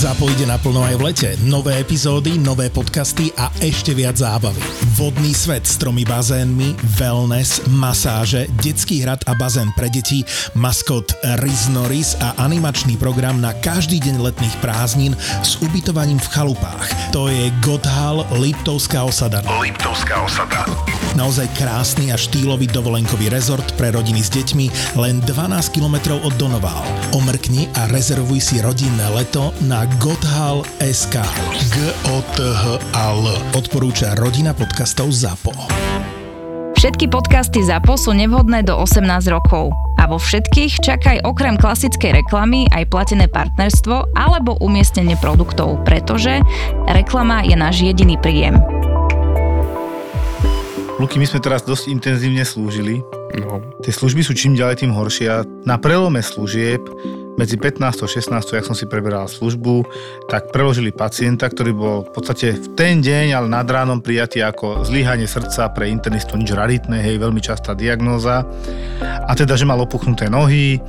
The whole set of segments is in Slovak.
Zapojde naplno aj v lete. Nové epizódy, nové podcasty a ešte viac zábavy. Vodný svet s tromi bazénmi, wellness, masáže, detský hrad a bazén pre deti, maskot Riz Norris a animačný program na každý deň letných prázdnin s ubytovaním v chalupách. To je Gotthal Liptovská osada. Liptovská osada. Naozaj krásny a štýlový dovolenkový rezort pre rodiny s deťmi len 12 km od Donoval. Omrkni a rezervuj si rodinné leto na Gothal SK. g o t h a l Odporúča rodina podcastov ZAPO. Všetky podcasty ZAPO sú nevhodné do 18 rokov. A vo všetkých čakaj okrem klasickej reklamy aj platené partnerstvo alebo umiestnenie produktov, pretože reklama je náš jediný príjem. Luky, my sme teraz dosť intenzívne slúžili. No. Tie služby sú čím ďalej tým horšie na prelome služieb medzi 15 a 16, jak som si preberal službu, tak preložili pacienta, ktorý bol v podstate v ten deň, ale nad ránom prijatý ako zlyhanie srdca pre internistu, nič raritné, hej, veľmi častá diagnóza. A teda, že mal opuchnuté nohy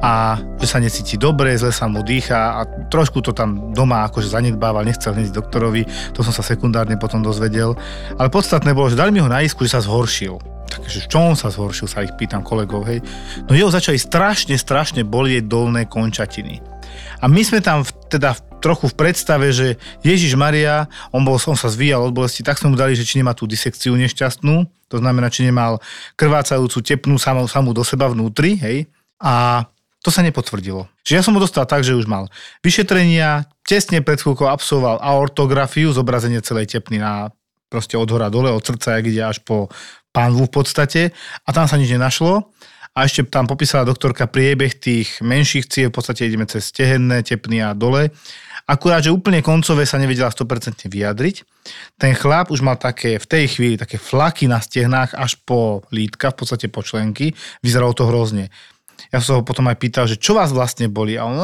a že sa necíti dobre, zle sa mu dýcha a trošku to tam doma akože zanedbával, nechcel hneď doktorovi, to som sa sekundárne potom dozvedel. Ale podstatné bolo, že dali mi ho na isku, že sa zhoršil. Takže v čom sa zhoršil, sa ich pýtam kolegov, hej. No jeho začali strašne, strašne bolieť dolné končatiny. A my sme tam v, teda v, trochu v predstave, že Ježiš Maria, on, bol, on sa zvíjal od bolesti, tak sme mu dali, že či nemá tú disekciu nešťastnú, to znamená, či nemal krvácajúcu tepnú samú, samú do seba vnútri, hej. A to sa nepotvrdilo. Čiže ja som ho dostal tak, že už mal vyšetrenia, tesne pred chvíľkou absolvoval aortografiu, zobrazenie celej tepny na proste od hora dole, od srdca, jak ide až po pánvu v podstate a tam sa nič nenašlo. A ešte tam popísala doktorka priebeh tých menších ciev, v podstate ideme cez tehenné, tepny a dole. Akurát, že úplne koncové sa nevedela 100% vyjadriť. Ten chlap už mal také, v tej chvíli také flaky na stehnách až po lítka, v podstate po členky. Vyzeralo to hrozne. Ja som ho potom aj pýtal, že čo vás vlastne boli? A on,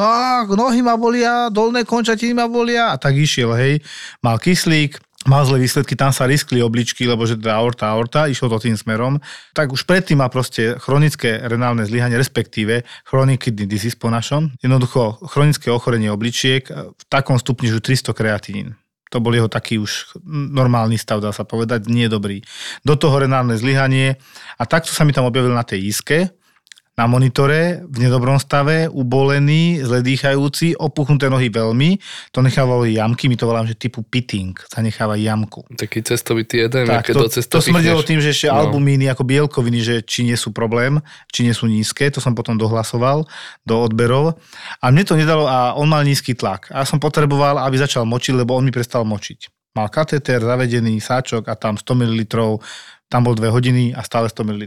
nohy ma bolia, dolné končatiny ma bolia. A tak išiel, hej. Mal kyslík, mal zlé výsledky, tam sa riskli obličky, lebo že teda aorta, aorta, išlo to tým smerom, tak už predtým má proste chronické renálne zlyhanie, respektíve chronic kidney disease po našom, jednoducho chronické ochorenie obličiek v takom stupni, že 300 kreatinín. To bol jeho taký už normálny stav, dá sa povedať, nie dobrý. Do toho renálne zlyhanie a takto sa mi tam objavil na tej iske, na monitore v nedobrom stave, ubolený, zle dýchajúci, opuchnuté nohy veľmi. To nechávalo jamky, my to volám, že typu pitting, zanecháva jamku. Taký cestovitý jeden, tak, to, do to smrdelo tým, že ešte no. albumíny ako bielkoviny, že či nie sú problém, či nie sú nízke, to som potom dohlasoval do odberov. A mne to nedalo a on mal nízky tlak. A som potreboval, aby začal močiť, lebo on mi prestal močiť. Mal kateter, zavedený sáčok a tam 100 ml tam bol dve hodiny a stále 100 ml.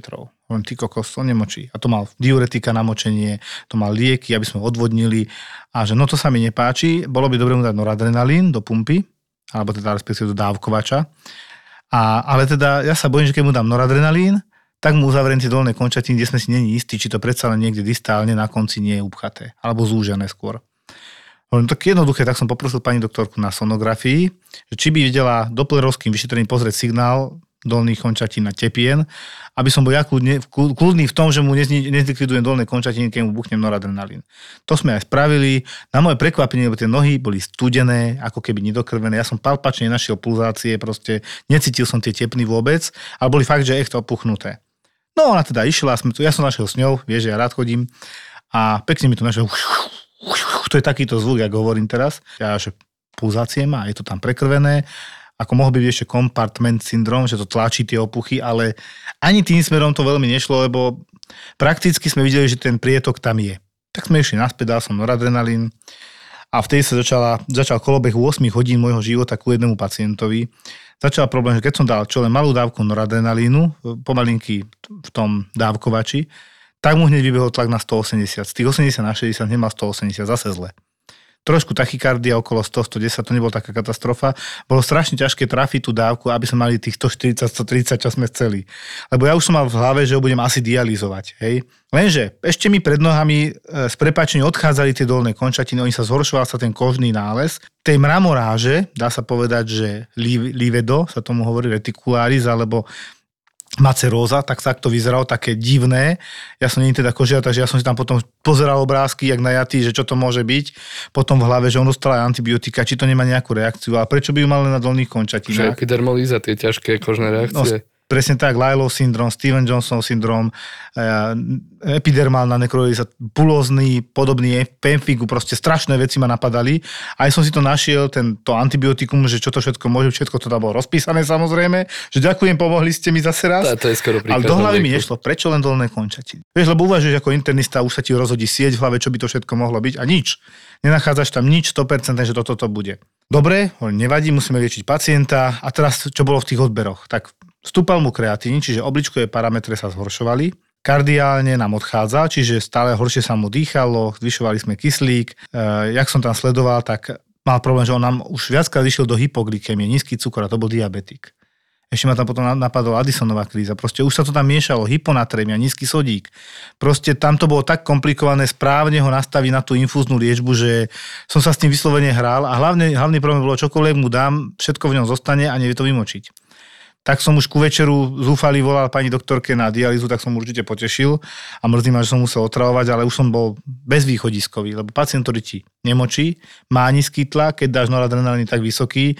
Len ty kokos, to nemočí. A to mal diuretika na močenie, to mal lieky, aby sme odvodnili. A že no to sa mi nepáči, bolo by dobre mu dať noradrenalín do pumpy, alebo teda respektíve do dávkovača. A, ale teda ja sa bojím, že keď mu dám noradrenalín, tak mu uzavriem tie dolné končatiny, kde sme si není istí, či to predsa len niekde distálne na konci nie je upchaté, alebo zúžené skôr. Len tak jednoduché, tak som poprosil pani doktorku na sonografii, že či by videla doplerovským vyšetrením pozrieť signál dolných končatín na tepien, aby som bol ja kľudne, kľudný v tom, že mu nezlikvidujem dolné končatiny, keď mu buchnem noradrenalín. To sme aj spravili. Na moje prekvapenie, lebo tie nohy boli studené, ako keby nedokrvené. Ja som palpačne našiel pulzácie, proste necítil som tie tepny vôbec, ale boli fakt, že echt opuchnuté. No ona teda išla, sme tu, ja som našiel s ňou, vieš, že ja rád chodím a pekne mi to našiel, to je takýto zvuk, ako hovorím teraz. Ja, že pulzácie má, je to tam prekrvené ako mohol byť ešte compartment syndrom, že to tlačí tie opuchy, ale ani tým smerom to veľmi nešlo, lebo prakticky sme videli, že ten prietok tam je. Tak sme išli naspäť, dal som noradrenalín a vtedy sa začala, začal kolobeh 8 hodín môjho života ku jednému pacientovi. Začal problém, že keď som dal čo len malú dávku noradrenalínu, pomalinky v tom dávkovači, tak mu hneď vybehol tlak na 180. Z tých 80 na 60 nemal 180, zase zle trošku tachykardia okolo 100, 110, to nebolo taká katastrofa. Bolo strašne ťažké trafiť tú dávku, aby sme mali tých 140, 130, čo sme chceli. Lebo ja už som mal v hlave, že ho budem asi dializovať. Hej? Lenže ešte mi pred nohami e, z prepačne odchádzali tie dolné končatiny, oni sa zhoršoval sa ten kožný nález. Tej mramoráže, dá sa povedať, že livedo, sa tomu hovorí retikularis, alebo maceróza, tak tak to vyzeralo, také divné. Ja som nie teda kožia, takže ja som si tam potom pozeral obrázky, jak najatý, že čo to môže byť. Potom v hlave, že on dostal aj antibiotika, či to nemá nejakú reakciu. A prečo by ju mal len na dolných končatinách? epidermolíza, tie ťažké kožné reakcie. No, Presne tak, Lilo syndrom, Steven Johnson syndrom, eh, epidermálna nekrolíza, pulózny, podobný pemfigu, proste strašné veci ma napadali. Aj som si to našiel, tento antibiotikum, že čo to všetko môže, všetko to tam bolo rozpísané samozrejme, že ďakujem, pomohli ste mi zase raz. To, to je skoro Ale do hlavy mi nešlo, prečo len dolné končatiny. Vieš, lebo uvažuješ ako internista, už sa ti rozhodí sieť v hlave, čo by to všetko mohlo byť a nič. Nenachádzaš tam nič 100%, že toto to bude. Dobre, nevadí, musíme liečiť pacienta. A teraz, čo bolo v tých odberoch? Tak Stúpal mu kreatín, čiže obličkové parametre sa zhoršovali. Kardiálne nám odchádza, čiže stále horšie sa mu dýchalo, zvyšovali sme kyslík. E, jak som tam sledoval, tak mal problém, že on nám už viackrát išiel do hypoglykemie, nízky cukor a to bol diabetik. Ešte ma tam potom napadla Addisonová kríza. Proste už sa to tam miešalo, hyponatrémia, nízky sodík. Proste tam to bolo tak komplikované správne ho nastaviť na tú infúznu liečbu, že som sa s tým vyslovene hral a hlavne, hlavný problém bolo, čokoľvek mu dám, všetko v ňom zostane a nevie to vymočiť tak som už ku večeru zúfali volal pani doktorke na dialýzu, tak som určite potešil a mrzí ma, že som musel otravovať, ale už som bol bezvýchodiskový, lebo pacient, ktorý ti nemočí, má nízky tlak, keď dáš noradrenalín tak vysoký,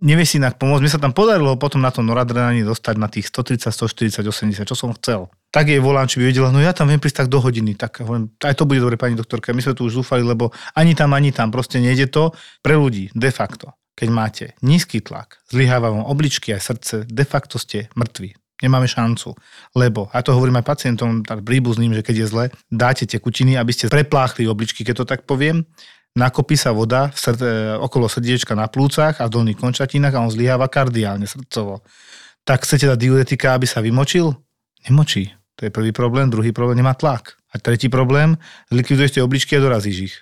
nevie si inak pomôcť. Mne sa tam podarilo potom na to noradrenalín dostať na tých 130, 140, 80, čo som chcel. Tak jej volám, či by vedela, no ja tam viem prísť tak do hodiny. Tak hovorím, aj to bude dobre, pani doktorka. My sme tu už zúfali, lebo ani tam, ani tam. Proste nejde to pre ľudí, de facto keď máte nízky tlak, zlyháva vám obličky aj srdce, de facto ste mŕtvi. Nemáme šancu, lebo, a to hovorím aj pacientom, tak príbuzným, že keď je zle, dáte tekutiny, aby ste prepláchli obličky, keď to tak poviem, nakopí sa voda v srd- e, okolo srdiečka na plúcach a v dolných končatinách a on zlyháva kardiálne, srdcovo. Tak chcete dať diuretika, aby sa vymočil? Nemočí. To je prvý problém. Druhý problém, nemá tlak. A tretí problém, zlikvidujete obličky a dorazíš ich.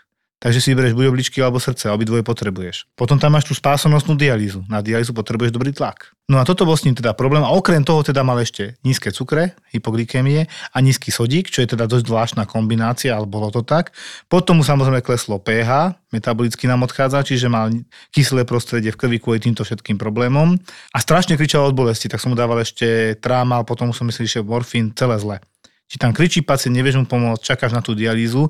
Takže si vyberieš buď obličky alebo srdce, obidvoje potrebuješ. Potom tam máš tú spásonosnú dialýzu. Na dialýzu potrebuješ dobrý tlak. No a toto bol s ním teda problém. A okrem toho teda mal ešte nízke cukre, hypoglykémie a nízky sodík, čo je teda dosť zvláštna kombinácia, ale bolo to tak. Potom mu samozrejme kleslo pH, metabolicky nám odchádza, čiže mal kyslé prostredie v krvi kvôli týmto všetkým problémom. A strašne kričal od bolesti, tak som mu dával ešte trámal, potom som myslel, že morfín, celé zle ti tam kričí pacient, nevieš mu pomôcť, čakáš na tú dialýzu.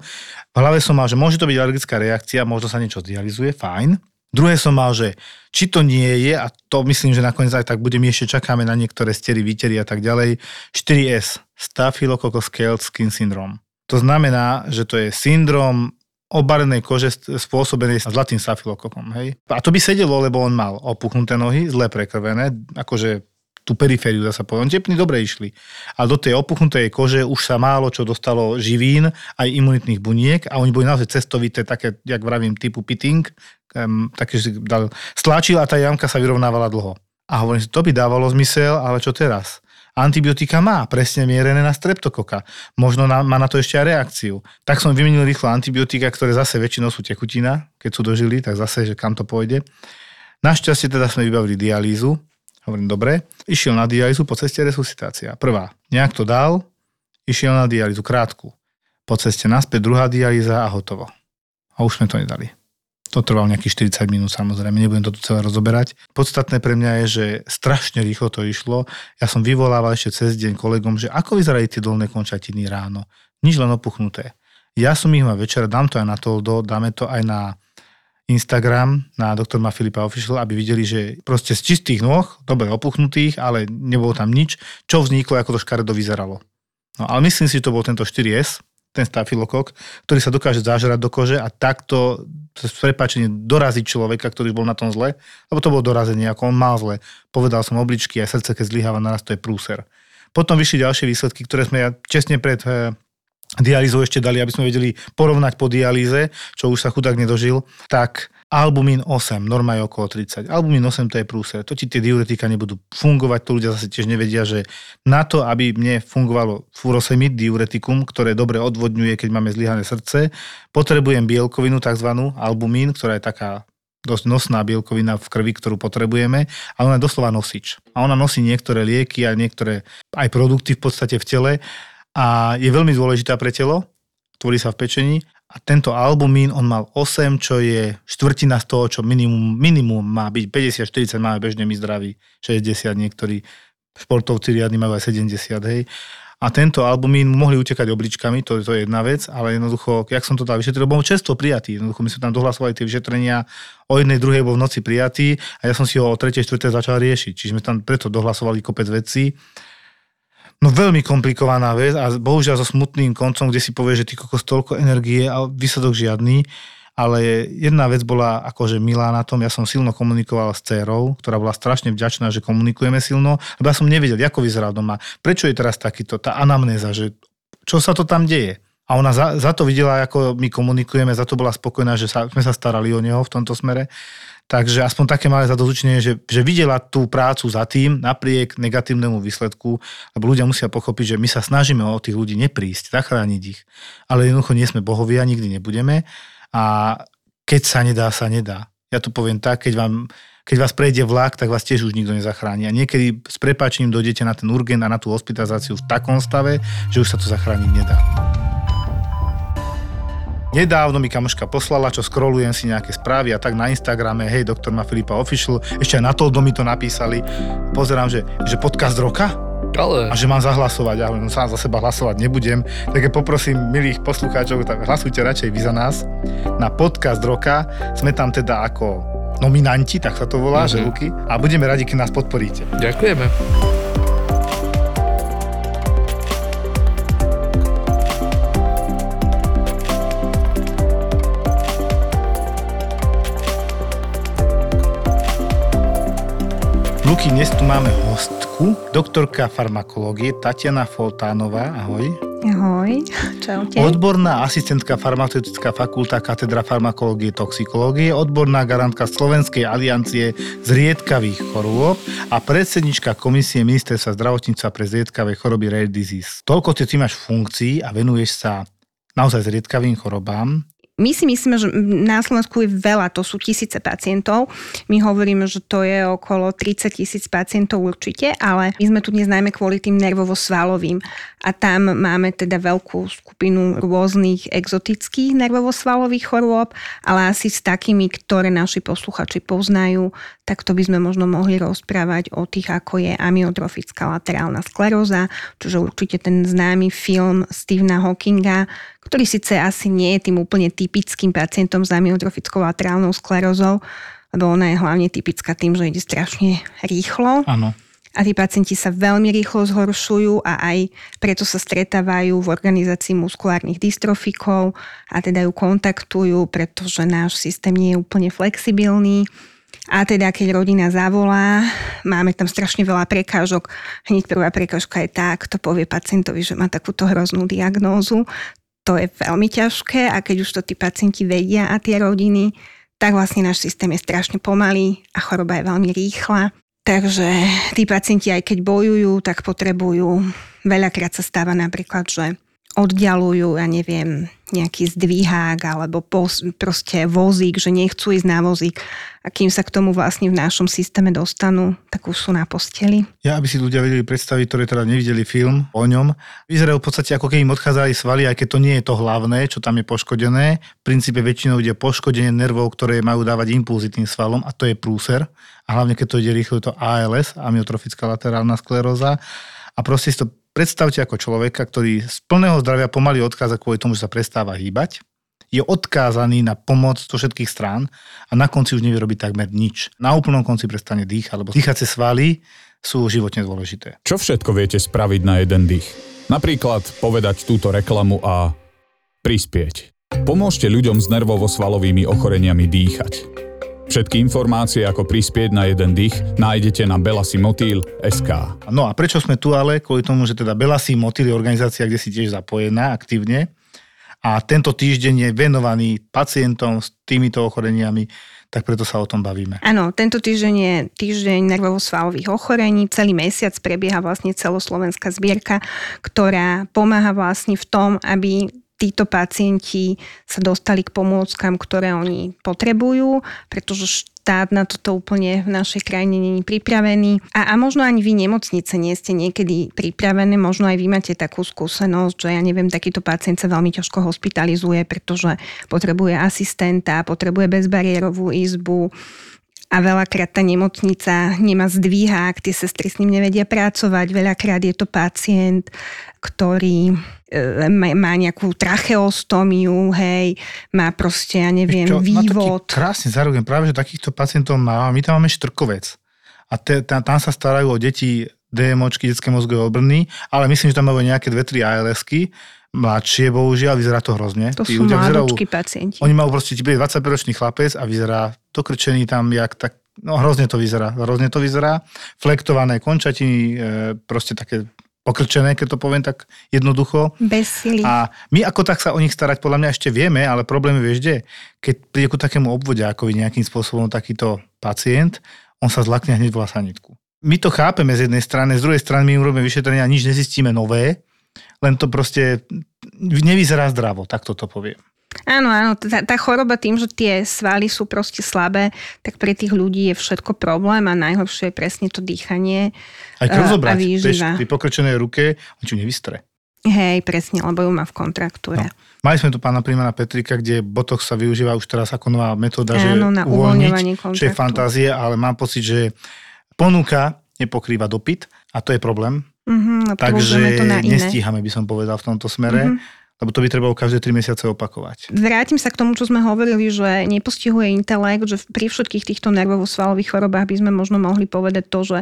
V hlave som mal, že môže to byť alergická reakcia, možno sa niečo dializuje, fajn. Druhé som mal, že či to nie je, a to myslím, že nakoniec aj tak budeme ešte čakáme na niektoré stery, výtery a tak ďalej, 4S, Staphylococcus skin syndrome. To znamená, že to je syndrom obarenej kože spôsobenej zlatým stafylokokom. Hej? A to by sedelo, lebo on mal opuchnuté nohy, zle prekrvené, akože tú perifériu, dá sa povedať. Tepny dobre išli. A do tej opuchnutej kože už sa málo čo dostalo živín, aj imunitných buniek a oni boli naozaj cestovité, také, jak vravím, typu pitting, um, také, že dal, stlačil a tá jamka sa vyrovnávala dlho. A hovorím si, to by dávalo zmysel, ale čo teraz? Antibiotika má presne mierené na streptokoka. Možno na, má na to ešte aj reakciu. Tak som vymenil rýchlo antibiotika, ktoré zase väčšinou sú tekutina. Keď sú dožili, tak zase, že kam to pôjde. Našťastie teda sme vybavili dialýzu, Hovorím, dobre. Išiel na dialýzu, po ceste resuscitácia. Prvá. Nejak to dal, išiel na dialýzu krátku. Po ceste naspäť druhá dialýza a hotovo. A už sme to nedali. To trvalo nejakých 40 minút samozrejme, nebudem to tu celé rozoberať. Podstatné pre mňa je, že strašne rýchlo to išlo. Ja som vyvolával ešte cez deň kolegom, že ako vyzerajú tie dolné končatiny ráno. Nič len opuchnuté. Ja som ich mal večer, dám to aj na to, dáme to aj na Instagram na doktor Ma Filipa Official, aby videli, že proste z čistých nôh, dobre opuchnutých, ale nebolo tam nič, čo vzniklo, ako to škaredo vyzeralo. No ale myslím si, že to bol tento 4S, ten stafilokok, ktorý sa dokáže zažrať do kože a takto cez prepačenie doraziť človeka, ktorý bol na tom zle, lebo to bolo dorazenie, ako on mal zle. Povedal som obličky a srdce, keď zlyháva naraz, to je prúser. Potom vyšli ďalšie výsledky, ktoré sme ja čestne pred eh, dialýzu ešte dali, aby sme vedeli porovnať po dialýze, čo už sa chudák nedožil, tak albumín 8, norma je okolo 30. Albumín 8 to je prúser. To ti tie diuretika nebudú fungovať, to ľudia zase tiež nevedia, že na to, aby mne fungovalo furosemid, diuretikum, ktoré dobre odvodňuje, keď máme zlyhané srdce, potrebujem bielkovinu, tzv. albumín, ktorá je taká dosť nosná bielkovina v krvi, ktorú potrebujeme, ale ona je doslova nosič. A ona nosí niektoré lieky a niektoré aj produkty v podstate v tele a je veľmi dôležitá pre telo, tvorí sa v pečení a tento albumín, on mal 8, čo je štvrtina z toho, čo minimum, minimum má byť, 50-40 máme bežne my zdraví, 60 niektorí. športovci riadni majú aj 70, hej. A tento albumín mohli utekať obličkami, to, to je jedna vec, ale jednoducho, jak som to tam vyšetril, bol često prijatý. Jednoducho my sme tam dohlasovali tie vyšetrenia, o jednej, druhej bol v noci prijatý a ja som si ho o tretej, štvrtej začal riešiť. Čiže sme tam preto dohlasovali kopec vecí. No veľmi komplikovaná vec a bohužiaľ so smutným koncom, kde si povie, že ty kokos toľko energie a výsledok žiadny ale jedna vec bola akože milá na tom, ja som silno komunikoval s dcerou, ktorá bola strašne vďačná, že komunikujeme silno, lebo ja som nevedel, ako vyzerá doma, prečo je teraz takýto, tá anamnéza, že čo sa to tam deje. A ona za, za to videla, ako my komunikujeme, za to bola spokojná, že sa, sme sa starali o neho v tomto smere. Takže aspoň také malé zadozučenie, že, že videla tú prácu za tým napriek negatívnemu výsledku, lebo ľudia musia pochopiť, že my sa snažíme o tých ľudí neprísť, zachrániť ich. Ale jednoducho nie sme bohovia, nikdy nebudeme a keď sa nedá, sa nedá. Ja to poviem tak, keď vám keď vás prejde vlak, tak vás tiež už nikto nezachráni. A niekedy s prepáčením dojdete na ten urgent a na tú hospitalizáciu v takom stave, že už sa to zachrániť nedá. Nedávno mi kamoška poslala, čo scrollujem si nejaké správy a tak na Instagrame, hej, doktor ma Filipa Official, ešte aj na to mi to napísali. Pozerám, že, že podcast roka? Ale... A že mám zahlasovať, ja no, sám za seba hlasovať nebudem. Tak poprosím milých poslucháčov, tak hlasujte radšej vy za nás. Na podcast roka sme tam teda ako nominanti, tak sa to volá, mm-hmm. že Luky. A budeme radi, keď nás podporíte. Ďakujeme. Luky, dnes tu máme hostku, doktorka farmakológie Tatiana Foltánová. Ahoj. Ahoj, čaute. Odborná asistentka farmaceutická fakulta katedra farmakológie toxikológie, odborná garantka Slovenskej aliancie zriedkavých chorôb a predsednička komisie ministerstva zdravotníctva pre zriedkavé choroby Rare Disease. Toľko ty máš funkcií a venuješ sa naozaj zriedkavým chorobám. My si myslíme, že na Slovensku je veľa, to sú tisíce pacientov. My hovoríme, že to je okolo 30 tisíc pacientov určite, ale my sme tu dnes najmä kvôli tým nervovo-svalovým. A tam máme teda veľkú skupinu rôznych exotických nervovo-svalových chorôb, ale asi s takými, ktoré naši posluchači poznajú, tak to by sme možno mohli rozprávať o tých, ako je amyotrofická laterálna skleróza, čiže určite ten známy film Stephena Hawkinga, ktorý síce asi nie je tým úplne typickým pacientom s amyotrofickou laterálnou sklerózou, lebo ona je hlavne typická tým, že ide strašne rýchlo. Áno. A tí pacienti sa veľmi rýchlo zhoršujú a aj preto sa stretávajú v organizácii muskulárnych dystrofikov a teda ju kontaktujú, pretože náš systém nie je úplne flexibilný. A teda, keď rodina zavolá, máme tam strašne veľa prekážok. Hneď prvá prekážka je tá, kto povie pacientovi, že má takúto hroznú diagnózu to je veľmi ťažké a keď už to tí pacienti vedia a tie rodiny, tak vlastne náš systém je strašne pomalý a choroba je veľmi rýchla. Takže tí pacienti, aj keď bojujú, tak potrebujú, veľakrát sa stáva napríklad, že oddialujú, ja neviem, nejaký zdvíhák alebo pos, proste vozík, že nechcú ísť na vozík a kým sa k tomu vlastne v našom systéme dostanú, tak už sú na posteli. Ja, aby si ľudia vedeli predstaviť, ktorí teda nevideli film o ňom, vyzerajú v podstate ako keď im odchádzali svaly, aj keď to nie je to hlavné, čo tam je poškodené. V princípe väčšinou ide poškodenie nervov, ktoré majú dávať impulzy tým svalom a to je prúser. A hlavne keď to ide rýchlo, je to ALS, amyotrofická laterálna skleróza. A proste si to predstavte ako človeka, ktorý z plného zdravia pomaly odchádza kvôli tomu, že sa prestáva hýbať, je odkázaný na pomoc zo všetkých strán a na konci už nevie robiť takmer nič. Na úplnom konci prestane dýchať, lebo dýchacie svaly sú životne dôležité. Čo všetko viete spraviť na jeden dých? Napríklad povedať túto reklamu a prispieť. Pomôžte ľuďom s nervovo-svalovými ochoreniami dýchať. Všetky informácie, ako prispieť na jeden dých, nájdete na SK. No a prečo sme tu ale? Kvôli tomu, že teda Belasi Motýl je organizácia, kde si tiež zapojená aktívne a tento týždeň je venovaný pacientom s týmito ochoreniami, tak preto sa o tom bavíme. Áno, tento týždeň je týždeň nervovo-svalových ochorení. Celý mesiac prebieha vlastne celoslovenská zbierka, ktorá pomáha vlastne v tom, aby títo pacienti sa dostali k pomôckam, ktoré oni potrebujú, pretože štát na toto úplne v našej krajine není pripravený. A, a možno ani vy nemocnice nie ste niekedy pripravené, možno aj vy máte takú skúsenosť, že ja neviem, takýto pacient sa veľmi ťažko hospitalizuje, pretože potrebuje asistenta, potrebuje bezbariérovú izbu, a veľakrát tá nemocnica nemá zdvíhák, tie sestry s ním nevedia pracovať, veľakrát je to pacient, ktorý má nejakú tracheostomiu, hej, má proste, ja neviem, Čo, vývod. Krásne zarujem, práve, že takýchto pacientov má, my tam máme štrkovec. A te, tam, tam sa starajú o deti DMOčky, detské mozgové obrny, ale myslím, že tam majú nejaké 2-3 ALSky, mladšie, bohužiaľ, vyzerá to hrozne. To Tí sú mladúčky pacienti. Oni majú proste, 20-ročný chlapec a vyzerá dokrčený tam, jak tak, no hrozne to vyzerá, hrozne to vyzerá. Flektované končatiny, e, proste také pokrčené, keď to poviem tak jednoducho. Bez sily. A my ako tak sa o nich starať podľa mňa ešte vieme, ale problém je, vieš, kde? Keď príde ku takému obvodiakovi nejakým spôsobom takýto pacient, on sa zlakne hneď v lasanitku. My to chápeme z jednej strany, z druhej strany my urobíme vyšetrenia a nič nezistíme nové, len to proste nevyzerá zdravo, tak toto poviem. Áno, áno, tá, tá choroba tým, že tie svaly sú proste slabé, tak pre tých ľudí je všetko problém a najhoršie je presne to dýchanie Aj krv zobrať, pri pokrčenej ruke, on ti nevystre. Hej, presne, lebo ju má v kontraktúre. No. Mali sme tu pána prímana Petrika, kde botox sa využíva už teraz ako nová metóda, Áno, že na uvoľniť, čo je fantázie, ale mám pocit, že ponuka nepokrýva dopyt a to je problém. Mm-hmm, Takže to na iné. nestíhame, by som povedal, v tomto smere. Mm-hmm lebo to by trebalo každé 3 mesiace opakovať. Vrátim sa k tomu, čo sme hovorili, že nepostihuje intelekt, že pri všetkých týchto nervovo-svalových chorobách by sme možno mohli povedať to, že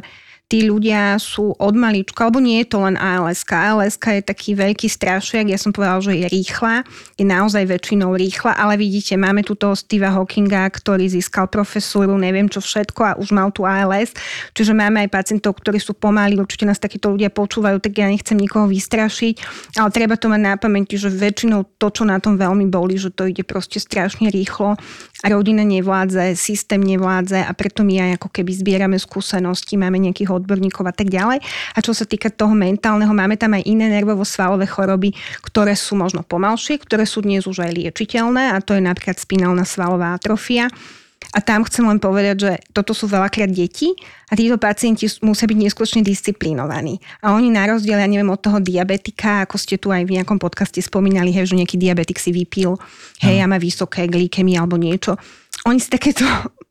tí ľudia sú od malička, alebo nie je to len ALS. ALS je taký veľký strašiak, ja som povedal, že je rýchla, je naozaj väčšinou rýchla, ale vidíte, máme tu toho Steva Hawkinga, ktorý získal profesúru, neviem čo všetko a už mal tu ALS, čiže máme aj pacientov, ktorí sú pomalí, určite nás takíto ľudia počúvajú, tak ja nechcem nikoho vystrašiť, ale treba to mať na pamäti, že väčšinou to, čo na tom veľmi boli, že to ide proste strašne rýchlo a rodina nevládze, systém nevládze a preto my aj ako keby zbierame skúsenosti, máme nejakých odborníkov a tak ďalej. A čo sa týka toho mentálneho, máme tam aj iné nervovo-svalové choroby, ktoré sú možno pomalšie, ktoré sú dnes už aj liečiteľné a to je napríklad spinálna svalová atrofia. A tam chcem len povedať, že toto sú veľakrát deti a títo pacienti musia byť neskutočne disciplinovaní. A oni na rozdiel, ja neviem, od toho diabetika, ako ste tu aj v nejakom podcaste spomínali, hej, že nejaký diabetik si vypil, hej, a má vysoké glykemie alebo niečo. Oni si takéto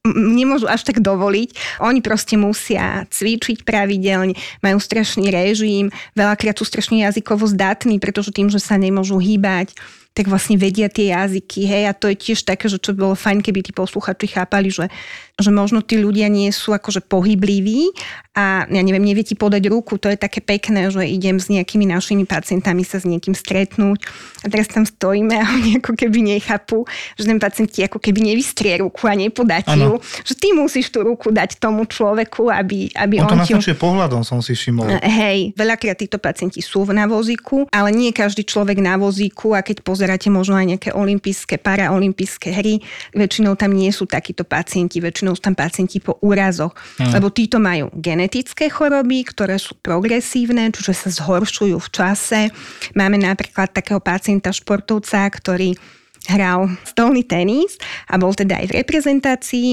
nemôžu až tak dovoliť. Oni proste musia cvičiť pravidelne, majú strašný režim, veľakrát sú strašne jazykovo zdatní, pretože tým, že sa nemôžu hýbať, tak vlastne vedia tie jazyky, hej, a to je tiež také, že čo bolo fajn, keby tí posluchači chápali, že, že možno tí ľudia nie sú akože pohybliví a ja neviem, nevie ti podať ruku, to je také pekné, že idem s nejakými našimi pacientami sa s niekým stretnúť a teraz tam stojíme a oni ako keby nechápu, že ten pacient ti ako keby nevystrie ruku a nepodá ti ju, že ty musíš tú ruku dať tomu človeku, aby, aby on, on to ti... pohľadom, som si všimol. Hej, veľakrát títo pacienti sú na vozíku, ale nie každý človek na vozíku a keď poz pozeráte možno aj nejaké olympijské, paraolympijské hry, väčšinou tam nie sú takíto pacienti, väčšinou sú tam pacienti po úrazoch, hmm. lebo títo majú genetické choroby, ktoré sú progresívne, čiže sa zhoršujú v čase. Máme napríklad takého pacienta športovca, ktorý hral stolný tenis a bol teda aj v reprezentácii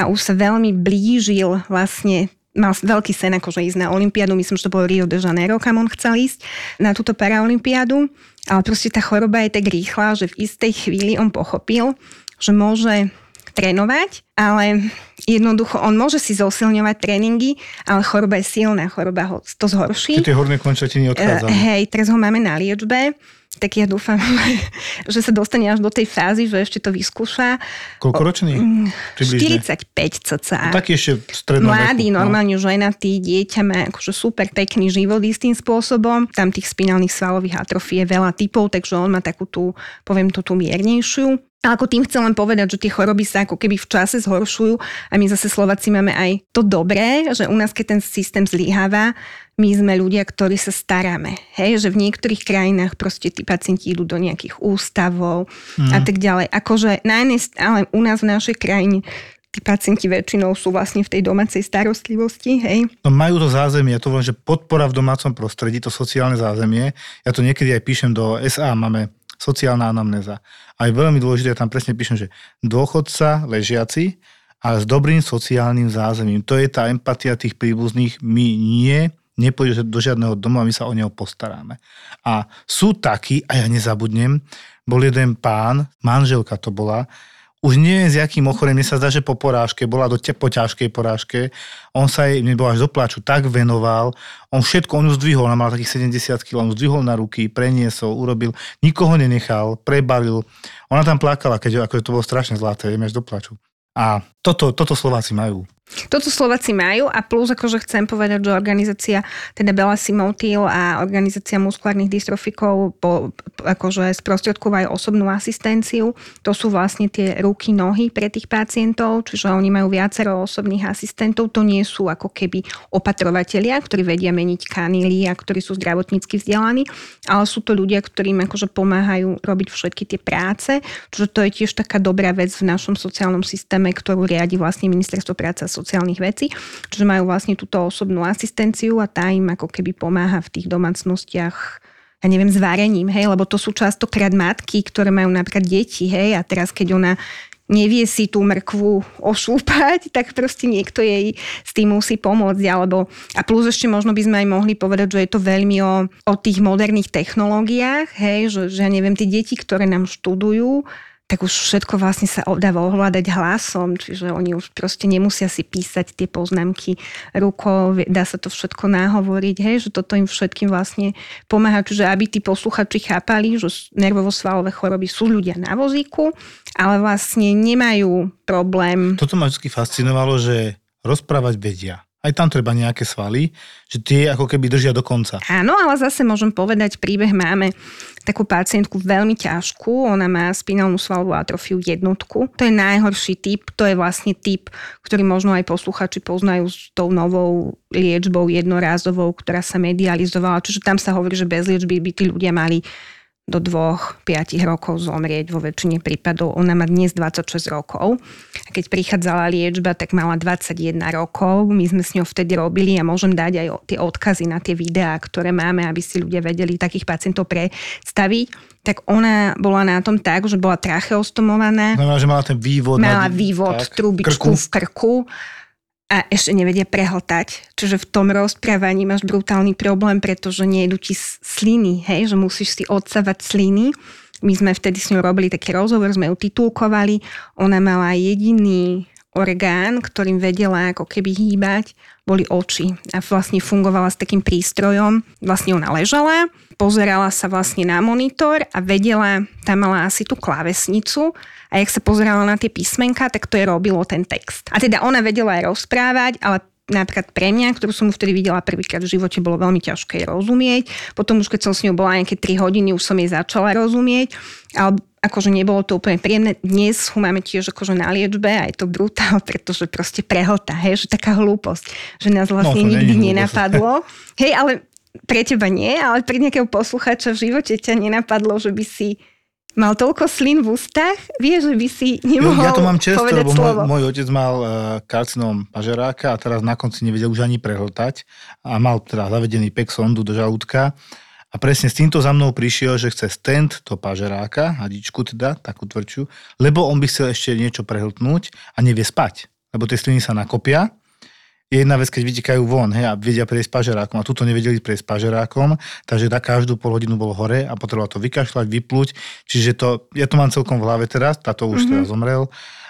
a už sa veľmi blížil vlastne mal veľký sen akože ísť na Olympiádu, myslím, že to bolo Rio de Janeiro, kam on chcel ísť, na túto Paraolympiádu. Ale proste tá choroba je tak rýchla, že v istej chvíli on pochopil, že môže trénovať, ale jednoducho on môže si zosilňovať tréningy, ale choroba je silná, choroba ho to zhorší. Čiže tie horné končatiny odchádzajú. Uh, hej, teraz ho máme na liečbe tak ja dúfam, že sa dostane až do tej fázy, že ešte to vyskúša. Koľko ročný? 45 cca. No, taký ešte strednom Mladý, veku, no. normálne ženatý, dieťa má akože super pekný život istým spôsobom. Tam tých spinálnych svalových atrofí je veľa typov, takže on má takú tú, poviem to tú miernejšiu. Ako tým chcem len povedať, že tie choroby sa ako keby v čase zhoršujú a my zase Slováci máme aj to dobré, že u nás keď ten systém zlyháva, my sme ľudia, ktorí sa staráme. Hej, že v niektorých krajinách proste tí pacienti idú do nejakých ústavov mm. a tak ďalej. Akože na jednej, ale u nás v našej krajine tí pacienti väčšinou sú vlastne v tej domácej starostlivosti, hej? No majú to zázemie, to že podpora v domácom prostredí, to sociálne zázemie. Ja to niekedy aj píšem do SA, máme sociálna anamnéza. A je veľmi dôležité, ja tam presne píšem, že dôchodca ležiaci, ale s dobrým sociálnym zázemím. To je tá empatia tých príbuzných. My nie nepôjde do žiadneho domu a my sa o neho postaráme. A sú takí, a ja nezabudnem, bol jeden pán, manželka to bola, už neviem s jakým ochorením, sa zdá, že po porážke, bola do te, po ťažkej porážke, on sa jej, nebol až do plaču, tak venoval, on všetko, on ju zdvihol, ona mala takých 70 kg, on zdvihol na ruky, preniesol, urobil, nikoho nenechal, prebavil. Ona tam plakala, keď akože to bolo strašne zlaté, až do plaču. A toto, toto Slováci majú. Toto Slováci majú a plus akože chcem povedať, že organizácia teda Bela Simotil a organizácia muskulárnych dystrofikov po, akože sprostredkovajú osobnú asistenciu. To sú vlastne tie ruky, nohy pre tých pacientov, čiže oni majú viacero osobných asistentov. To nie sú ako keby opatrovatelia, ktorí vedia meniť kanily a ktorí sú zdravotnícky vzdelaní, ale sú to ľudia, ktorým akože pomáhajú robiť všetky tie práce. Čiže to je tiež taká dobrá vec v našom sociálnom systéme, ktorú riadi vlastne Ministerstvo práce sociálnych vecí, čiže majú vlastne túto osobnú asistenciu a tá im ako keby pomáha v tých domácnostiach ja neviem, s varením, hej, lebo to sú častokrát matky, ktoré majú napríklad deti, hej, a teraz keď ona nevie si tú mrkvu ošúpať, tak proste niekto jej s tým musí pomôcť. Alebo, a plus ešte možno by sme aj mohli povedať, že je to veľmi o, o tých moderných technológiách, hej, že, že ja neviem, tie deti, ktoré nám študujú, tak už všetko vlastne sa dáva ohľadať hlasom, čiže oni už proste nemusia si písať tie poznámky rukou, dá sa to všetko náhovoriť, hej, že toto im všetkým vlastne pomáha, čiže aby tí posluchači chápali, že nervovo-svalové choroby sú ľudia na vozíku, ale vlastne nemajú problém. Toto ma vždy fascinovalo, že rozprávať vedia aj tam treba nejaké svaly, že tie ako keby držia do konca. Áno, ale zase môžem povedať, príbeh máme takú pacientku veľmi ťažkú, ona má spinálnu svalovú atrofiu jednotku. To je najhorší typ, to je vlastne typ, ktorý možno aj posluchači poznajú s tou novou liečbou jednorázovou, ktorá sa medializovala. Čiže tam sa hovorí, že bez liečby by tí ľudia mali do dvoch, piatich rokov zomrieť vo väčšine prípadov. Ona má dnes 26 rokov. A keď prichádzala liečba, tak mala 21 rokov. My sme s ňou vtedy robili a môžem dať aj tie odkazy na tie videá, ktoré máme, aby si ľudia vedeli takých pacientov predstaviť. Tak ona bola na tom tak, že bola tracheostomovaná. Znamená, že mala ten vývod. Mala vývod, tak, trubičku krku. v krku a ešte nevedia prehltať. Čiže v tom rozprávaní máš brutálny problém, pretože nejdu ti sliny, hej, že musíš si odsávať sliny. My sme vtedy s ňou robili taký rozhovor, sme ju titulkovali. Ona mala jediný orgán, ktorým vedela ako keby hýbať, boli oči. A vlastne fungovala s takým prístrojom. Vlastne ona ležala, pozerala sa vlastne na monitor a vedela, tam mala asi tú klávesnicu a jak sa pozerala na tie písmenka, tak to je robilo ten text. A teda ona vedela aj rozprávať, ale napríklad pre mňa, ktorú som vtedy videla prvýkrát v živote, bolo veľmi ťažké rozumieť. Potom už keď som s ňou bola nejaké 3 hodiny, už som jej začala rozumieť. Ale akože nebolo to úplne príjemné. Dnes ho máme tiež akože na liečbe a je to brutál, pretože proste prehlta, hej, že taká hlúposť, že nás vlastne no, nikdy nenapadlo. Hej, ale pre teba nie, ale pre nejakého posluchača v živote ťa nenapadlo, že by si mal toľko slín v ústach, vie, že by si nemohol Ja to mám často, lebo môj, môj otec mal uh, karcinom pažeráka a teraz na konci nevedel už ani prehltať a mal teda zavedený pek sondu do žalúdka a presne s týmto za mnou prišiel, že chce stent do pažeráka, hadičku teda, takú tvrdšiu, lebo on by chcel ešte niečo prehltnúť a nevie spať, lebo tie sliny sa nakopia je jedna vec, keď vytekajú von hej, a vedia prejsť pažerákom a tuto nevedeli prejsť pažerákom, takže na každú pol hodinu bol hore a potreboval to vykašľať, vyplúť. Čiže to, ja to mám celkom v hlave teraz, táto už mm-hmm. teraz zomrel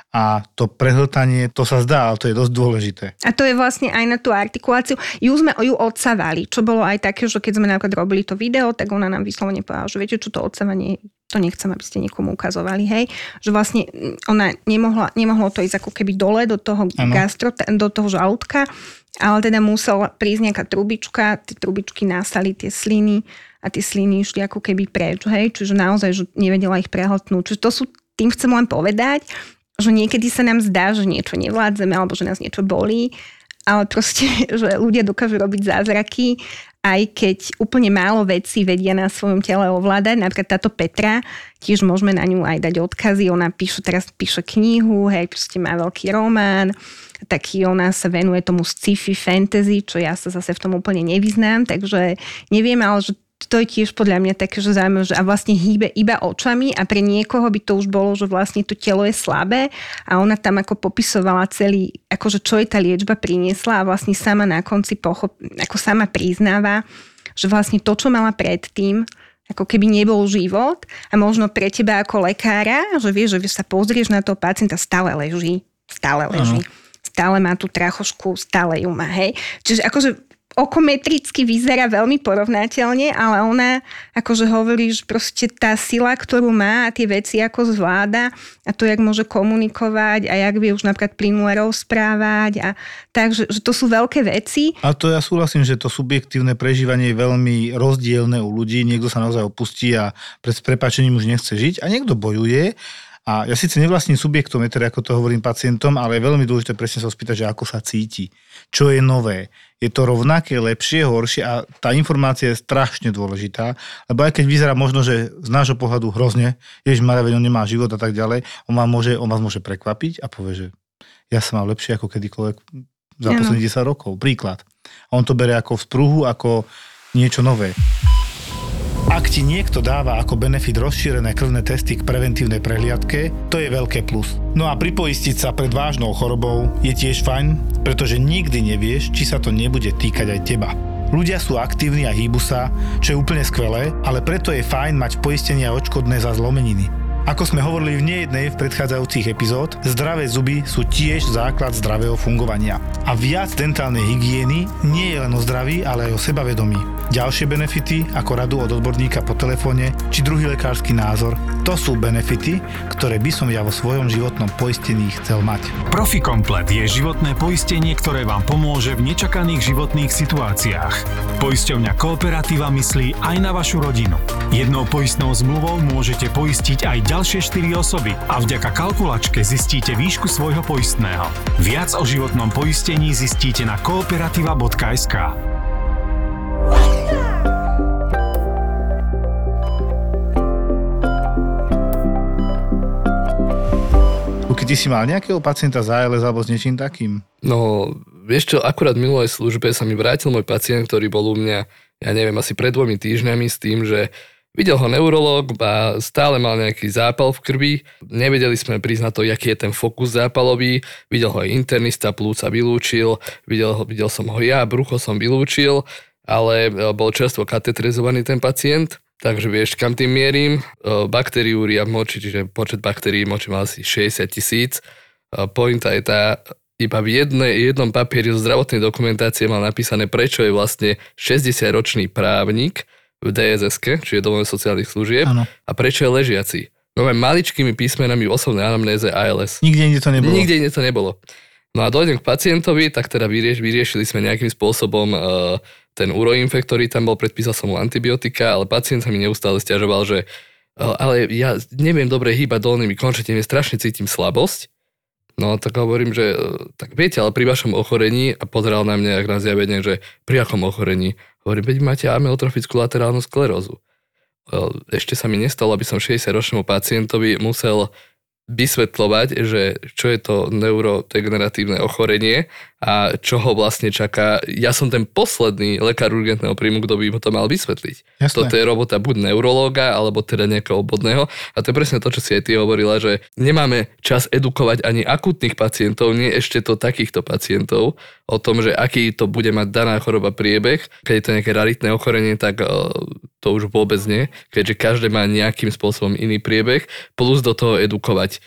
a to prehltanie, to sa zdá, ale to je dosť dôležité. A to je vlastne aj na tú artikuláciu. Ju sme ju odsávali, čo bolo aj také, že keď sme napríklad robili to video, tak ona nám vyslovene povedala, že viete, čo to odsávanie to nechcem, aby ste niekomu ukazovali, hej, že vlastne ona nemohla, nemohlo to ísť ako keby dole do toho ano. gastro, do toho žalúdka, ale teda musela prísť nejaká trubička, tie trubičky nastali tie sliny a tie sliny išli ako keby preč, hej, čiže naozaj, že nevedela ich prehltnúť. Čiže to sú, tým chcem len povedať, že niekedy sa nám zdá, že niečo nevládzeme alebo že nás niečo bolí, ale proste, že ľudia dokážu robiť zázraky, aj keď úplne málo vecí vedia na svojom tele ovládať. Napríklad táto Petra, tiež môžeme na ňu aj dať odkazy, ona píše, teraz píše knihu, hej, proste má veľký román, taký ona sa venuje tomu sci-fi fantasy, čo ja sa zase v tom úplne nevyznám, takže neviem, ale že to je tiež podľa mňa také, že zaujímavé, že a vlastne hýbe iba očami a pre niekoho by to už bolo, že vlastne to telo je slabé a ona tam ako popisovala celý, akože čo jej tá liečba priniesla a vlastne sama na konci pochop, ako sama priznáva, že vlastne to, čo mala predtým, ako keby nebol život a možno pre teba ako lekára, že vieš, že sa pozrieš na toho pacienta, stále leží, stále leží. Ano. Stále má tú trachošku, stále ju má, hej. Čiže akože okometricky vyzerá veľmi porovnateľne, ale ona akože že proste tá sila, ktorú má a tie veci ako zvláda a to, jak môže komunikovať a jak vie už napríklad plynule rozprávať a tak, že, to sú veľké veci. A to ja súhlasím, že to subjektívne prežívanie je veľmi rozdielne u ľudí. Niekto sa naozaj opustí a pred prepačením už nechce žiť a niekto bojuje a ja síce nevlastním subjektometr, ako to hovorím pacientom, ale je veľmi dôležité presne sa spýtať, že ako sa cíti, čo je nové. Je to rovnaké, lepšie, horšie a tá informácia je strašne dôležitá, lebo aj keď vyzerá možno, že z nášho pohľadu hrozne, jež Maria, on nemá život a tak ďalej, on, vám môže, on vás môže prekvapiť a povie, že ja sa mám lepšie ako kedykoľvek za posledných 10 rokov. Príklad. A on to bere ako v sprúhu, ako niečo nové. Ak ti niekto dáva ako benefit rozšírené krvné testy k preventívnej prehliadke, to je veľké plus. No a pripoistiť sa pred vážnou chorobou je tiež fajn, pretože nikdy nevieš, či sa to nebude týkať aj teba. Ľudia sú aktívni a hýbu sa, čo je úplne skvelé, ale preto je fajn mať poistenie a odškodné za zlomeniny. Ako sme hovorili v nejednej v predchádzajúcich epizód, zdravé zuby sú tiež základ zdravého fungovania. A viac dentálnej hygieny nie je len o zdraví, ale aj o sebavedomí. Ďalšie benefity, ako radu od odborníka po telefóne, či druhý lekársky názor, to sú benefity, ktoré by som ja vo svojom životnom poistení chcel mať. Profi Komplet je životné poistenie, ktoré vám pomôže v nečakaných životných situáciách. Poisťovňa Kooperativa myslí aj na vašu rodinu. Jednou poistnou zmluvou môžete poistiť aj ďalšie ďalšie 4 osoby a vďaka kalkulačke zistíte výšku svojho poistného. Viac o životnom poistení zistíte na kooperativa.sk. Keď ty si mal nejakého pacienta za ALS alebo s niečím takým? No, vieš čo, akurát v minulej službe sa mi vrátil môj pacient, ktorý bol u mňa, ja neviem, asi pred dvomi týždňami s tým, že Videl ho neurolog a stále mal nejaký zápal v krvi. Nevedeli sme priznať to, aký je ten fokus zápalový. Videl ho aj internista, plúca vylúčil. Videl, ho, videl som ho ja, brucho som vylúčil, ale e, bol čerstvo katetrizovaný ten pacient. Takže vieš, kam tým mierim? E, Bakteriúria v moči, čiže počet baktérií v moči mal asi 60 tisíc. E, pointa je tá, iba v jedne, jednom papieri zo zdravotnej dokumentácie mal napísané, prečo je vlastne 60-ročný právnik, v dss čiže domove sociálnych služieb. Ano. A prečo je ležiaci? No maličkými písmenami v osobnej anamnéze ALS. Nikde inde to nebolo. Nikde inde to nebolo. No a dojdem k pacientovi, tak teda vyrieš, vyriešili sme nejakým spôsobom uh, ten uroinfekt, ktorý tam bol, predpísal som mu antibiotika, ale pacient sa mi neustále stiažoval, že uh, ale ja neviem dobre hýbať dolnými končetami, strašne cítim slabosť. No tak hovorím, že tak viete, ale pri vašom ochorení a pozeral na mňa, ak na zjavenie, že pri akom ochorení. Hovorím, veď máte amyotrofickú laterálnu sklerózu. Ešte sa mi nestalo, aby som 60-ročnému pacientovi musel vysvetľovať, že čo je to neurodegeneratívne ochorenie a čo ho vlastne čaká. Ja som ten posledný lekár urgentného príjmu, kto by mu to mal vysvetliť. Jasné. Toto je robota buď neurológa, alebo teda nejakého obvodného. A to je presne to, čo si aj ty hovorila, že nemáme čas edukovať ani akutných pacientov, nie ešte to takýchto pacientov o tom, že aký to bude mať daná choroba priebeh. Keď je to nejaké raritné ochorenie, tak to už vôbec nie, keďže každé má nejakým spôsobom iný priebeh, plus do toho edukovať e,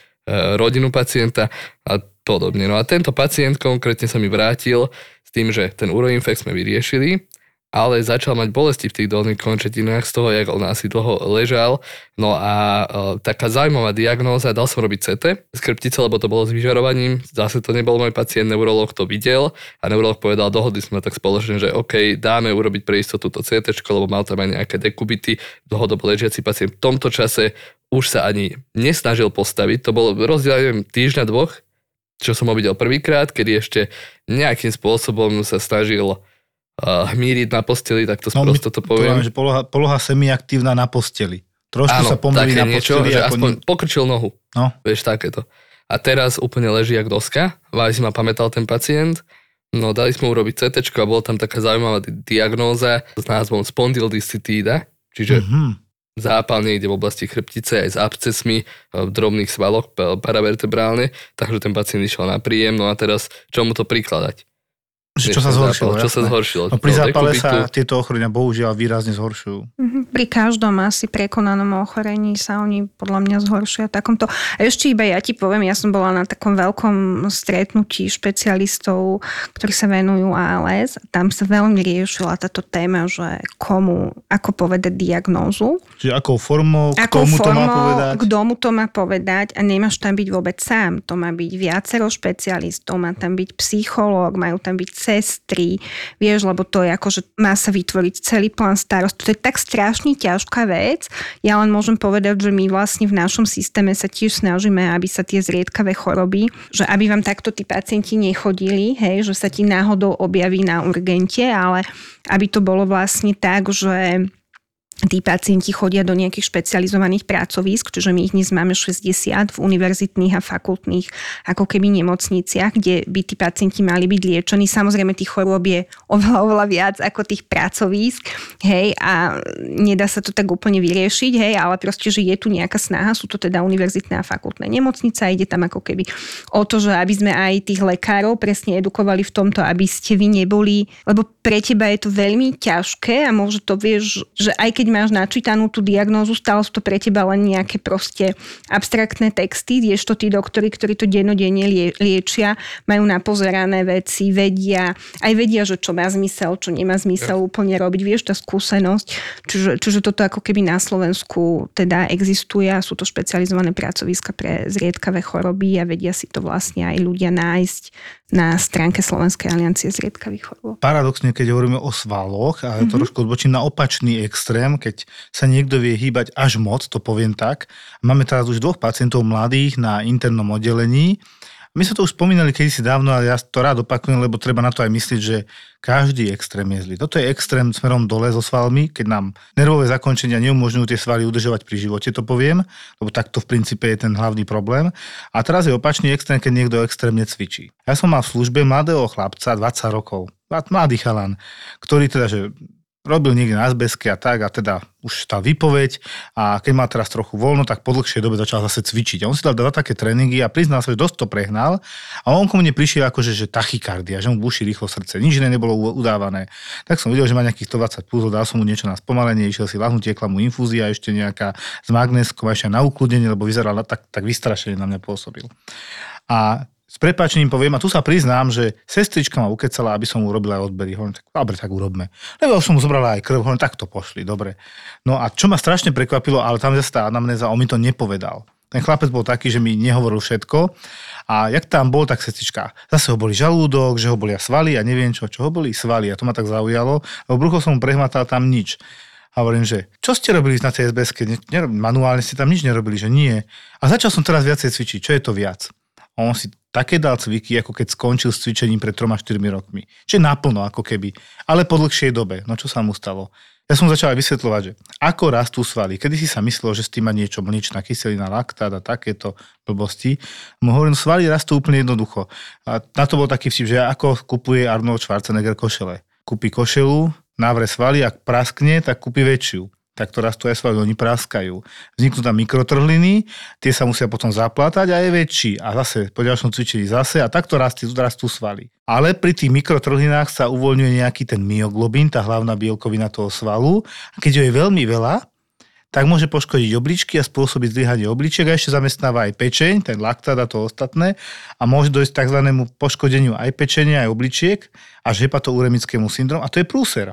rodinu pacienta a podobne. No a tento pacient konkrétne sa mi vrátil s tým, že ten uroinfekt sme vyriešili, ale začal mať bolesti v tých dolných končetinách z toho, jak on asi dlho ležal. No a e, taká zaujímavá diagnóza, dal som robiť CT z krptice, lebo to bolo s vyžarovaním. Zase to nebol môj pacient, neurolog to videl a neurolog povedal, dohodli sme tak spoločne, že OK, dáme urobiť pre istotu to CT, lebo mal tam aj nejaké dekubity, dlhodobo ležiaci pacient. V tomto čase už sa ani nesnažil postaviť, to bol rozdiel, neviem, týždňa, dvoch, čo som ho videl prvýkrát, kedy ešte nejakým spôsobom sa snažil hmíriť na posteli, tak to no, prosto to poviem. To že poloha, poloha semiaktívna na posteli. Trošku Áno, sa pomýli na niečo, posteli. Že aspoň nie... pokrčil nohu. No. Vieš, takéto. A teraz úplne leží jak doska. Váži si ma pamätal ten pacient. No dali sme urobiť CT a bola tam taká zaujímavá diagnóza s názvom spondylodiscitída, čiže mm-hmm. zápal niekde v oblasti chrbtice aj s abcesmi v drobných svaloch paravertebrálne, takže ten pacient išiel na príjem, no a teraz čo mu to prikladať? Čo sa zhoršilo? Zápal, čo sa zhoršilo? No, pri zápale sa tieto ochorenia bohužiaľ výrazne zhoršujú. Mm-hmm. Pri každom asi prekonanom ochorení sa oni podľa mňa zhoršia takomto. A ešte iba ja ti poviem, ja som bola na takom veľkom stretnutí špecialistov, ktorí sa venujú ALS. Tam sa veľmi riešila táto téma, že komu, ako povedať diagnózu. Čiže akou formou, k tomu to má povedať? Kto mu to má povedať a nemáš tam byť vôbec sám. To má byť viacero špecialistov, má tam byť psychológ, majú tam byť sestry, vieš, lebo to je ako, že má sa vytvoriť celý plán starosti. To je tak strašne ťažká vec. Ja len môžem povedať, že my vlastne v našom systéme sa tiež snažíme, aby sa tie zriedkavé choroby, že aby vám takto tí pacienti nechodili, hej, že sa ti náhodou objaví na urgente, ale aby to bolo vlastne tak, že tí pacienti chodia do nejakých špecializovaných pracovísk, čiže my ich dnes máme 60 v univerzitných a fakultných ako keby nemocniciach, kde by tí pacienti mali byť liečení. Samozrejme tých chorôb je oveľa, oveľa viac ako tých pracovísk, hej, a nedá sa to tak úplne vyriešiť, hej, ale proste, že je tu nejaká snaha, sú to teda univerzitné a fakultné nemocnice a ide tam ako keby o to, že aby sme aj tých lekárov presne edukovali v tomto, aby ste vy neboli, lebo pre teba je to veľmi ťažké a môže to vieš, že aj keď máš načítanú tú diagnózu, stále sú to pre teba len nejaké proste abstraktné texty, vieš to tí doktori, ktorí to denodenne lie, liečia, majú napozerané veci, vedia, aj vedia, že čo má zmysel, čo nemá zmysel ja. úplne robiť, vieš, tá skúsenosť. Čiže, čiže toto ako keby na Slovensku teda existuje a sú to špecializované pracoviska pre zriedkavé choroby a vedia si to vlastne aj ľudia nájsť na stránke Slovenskej aliancie zriedkavých chorôb. Paradoxne, keď hovoríme o svaloch, a mm-hmm. trošku odbočím na opačný extrém, keď sa niekto vie hýbať až moc, to poviem tak. Máme teraz už dvoch pacientov mladých na internom oddelení, my sme to už spomínali kedysi dávno, ale ja to rád opakujem, lebo treba na to aj myslieť, že každý extrém je zlý. Toto je extrém smerom dole so svalmi, keď nám nervové zakončenia neumožňujú tie svaly udržovať pri živote, to poviem, lebo takto v princípe je ten hlavný problém. A teraz je opačný extrém, keď niekto extrémne cvičí. Ja som mal v službe mladého chlapca, 20 rokov, mladý chalan, ktorý teda, že robil niekde na zbesky a tak a teda už tá výpoveď a keď má teraz trochu voľno, tak po dlhšej dobe začal zase cvičiť. A on si dal dva také tréningy a priznal sa, že dosť to prehnal a on ko mne prišiel ako, že, tachykardia, že mu buší rýchlo srdce, nič iné nebolo udávané. Tak som videl, že má nejakých 120 pulzov, dal som mu niečo na spomalenie, išiel si lahnúť, tiekla mu infúzia, ešte nejaká s magneskom, ešte na ukludnenie, lebo vyzeral tak, tak vystrašene na mňa pôsobil. A s prepačením poviem, a tu sa priznám, že sestrička ma ukecala, aby som mu urobil aj odbery. Hovorím, tak dobre, tak urobme. Lebo som mu zobrala aj krv, hovorím, tak to pošli, dobre. No a čo ma strašne prekvapilo, ale tam zase tá anamnéza, on mi to nepovedal. Ten chlapec bol taký, že mi nehovoril všetko. A jak tam bol, tak sestrička. Zase ho boli žalúdok, že ho boli svaly a neviem čo, čo ho boli svaly. A to ma tak zaujalo, lebo brucho som mu prehmatal tam nič. A hovorím, že čo ste robili na tej sbs Manuálne ste tam nič nerobili, že nie. A začal som teraz viacej cvičiť. Čo je to viac? A on si také dal cviky, ako keď skončil s cvičením pred 3-4 rokmi. Čiže naplno, ako keby. Ale po dlhšej dobe. No čo sa mu stalo? Ja som začal vysvetľovať, že ako rastú svaly. Kedy si sa myslel, že s tým má niečo mliečna kyselina, laktát a takéto blbosti. Mu hovorím, svaly rastú úplne jednoducho. A na to bol taký vtip, že ako kupuje Arnold Schwarzenegger košele. Kúpi košelu, návre svaly, ak praskne, tak kúpi väčšiu tak to rastú aj svaly, oni praskajú. Vzniknú tam mikrotrhliny, tie sa musia potom zaplátať a je väčší. A zase po ďalšom cvičení zase a takto rastú, rastú svaly. Ale pri tých mikrotrhlinách sa uvoľňuje nejaký ten myoglobín, tá hlavná bielkovina toho svalu. A keď ho je veľmi veľa, tak môže poškodiť obličky a spôsobiť zlyhanie obličiek a ešte zamestnáva aj pečeň, ten laktát a to ostatné a môže dojsť tzv. poškodeniu aj pečenia, aj obličiek až hepatouremickému syndromu a to je prúser.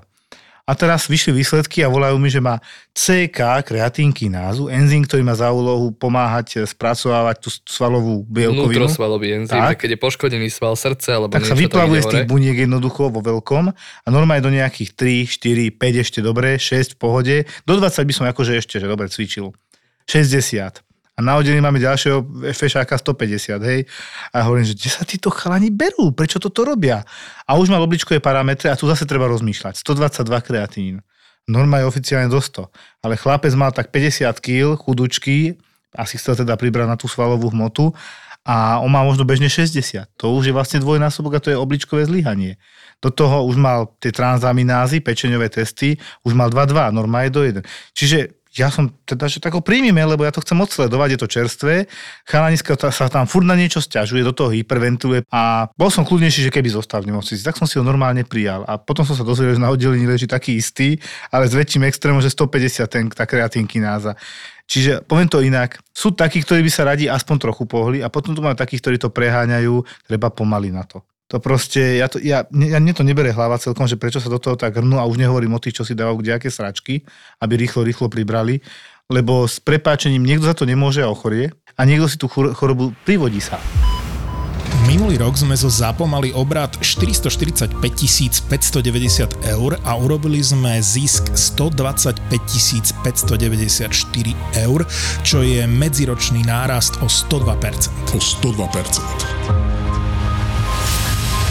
A teraz vyšli výsledky a volajú mi, že má CK, kreatínky názvu, enzym, ktorý má za úlohu pomáhať spracovávať tú svalovú bielkovinu. Vnútrosvalový enzym, tak. keď je poškodený sval srdce alebo Tak sa vyplavuje z tých buniek jednoducho vo veľkom a normálne do nejakých 3, 4, 5 ešte dobre, 6 v pohode. Do 20 by som akože ešte, že dobre cvičil. 60 a na oddelení máme ďalšieho fešáka 150, hej. A hovorím, že kde sa títo chalani berú? Prečo toto robia? A už má obličkové parametre a tu zase treba rozmýšľať. 122 kreatín. Norma je oficiálne do 100. Ale chlapec mal tak 50 kg, chudučky, asi chcel teda pribrať na tú svalovú hmotu a on má možno bežne 60. To už je vlastne dvojnásobok a to je obličkové zlyhanie. Do toho už mal tie transaminázy, pečeňové testy, už mal 2,2, norma je do 1. Čiže ja som teda, že tak ho príjmime, lebo ja to chcem odsledovať, je to čerstvé. Chalaniska sa tam furt na niečo stiažuje, do toho hyperventiluje a bol som kľudnejší, že keby zostal v nemocnici. Tak som si ho normálne prijal. A potom som sa dozvedel, že na oddelení leží taký istý, ale s väčším extrémom, že 150 ten, tá kreatinkináza. Čiže poviem to inak, sú takí, ktorí by sa radi aspoň trochu pohli a potom tu máme takých, ktorí to preháňajú, treba pomaly na to. To proste, ja to, ja, ja, mne to nebere hlava celkom, že prečo sa do toho tak hrnú a už nehovorím o tých, čo si dávajú kdejaké sračky, aby rýchlo, rýchlo pribrali, lebo s prepáčením niekto za to nemôže a ochorie a niekto si tú chorobu privodí sa. Minulý rok sme zo ZAPO mali obrad 445 590 eur a urobili sme zisk 125 594 eur, čo je medziročný nárast o 102%. O 102%.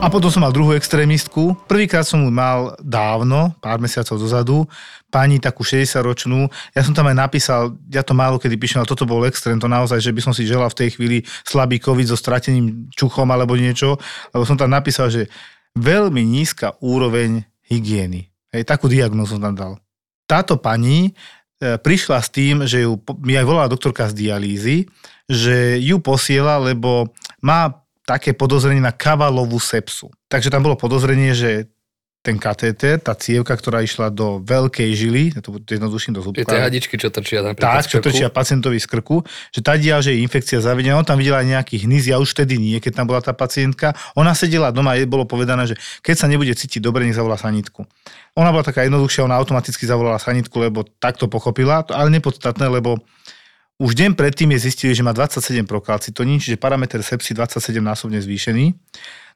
A potom som mal druhú extrémistku. Prvýkrát som ju mal dávno, pár mesiacov dozadu, pani takú 60-ročnú. Ja som tam aj napísal, ja to málo kedy píšem, ale toto bol extrém, to naozaj, že by som si želal v tej chvíli slabý COVID so stratením čuchom alebo niečo, lebo som tam napísal, že veľmi nízka úroveň hygieny. Hej, takú diagnózu som tam dal. Táto pani e, prišla s tým, že ju, mi aj volala doktorka z dialýzy, že ju posiela, lebo má také podozrenie na kavalovú sepsu. Takže tam bolo podozrenie, že ten katéter, tá cievka, ktorá išla do veľkej žily, to jednoduším do zúbka. Tie hadičky, čo trčia tam Tak, čo trčia pacientovi z krku, že tá dia, že je infekcia zavedená, on tam videla nejaký hnyz, ja už vtedy nie, keď tam bola tá pacientka. Ona sedela doma a jej bolo povedané, že keď sa nebude cítiť dobre, nech zavolá sanitku. Ona bola taká jednoduchšia, ona automaticky zavolala sanitku, lebo takto pochopila, ale nepodstatné, lebo už deň predtým je zistili, že má 27 prokalcitonín, čiže parameter sepsy 27 násobne zvýšený.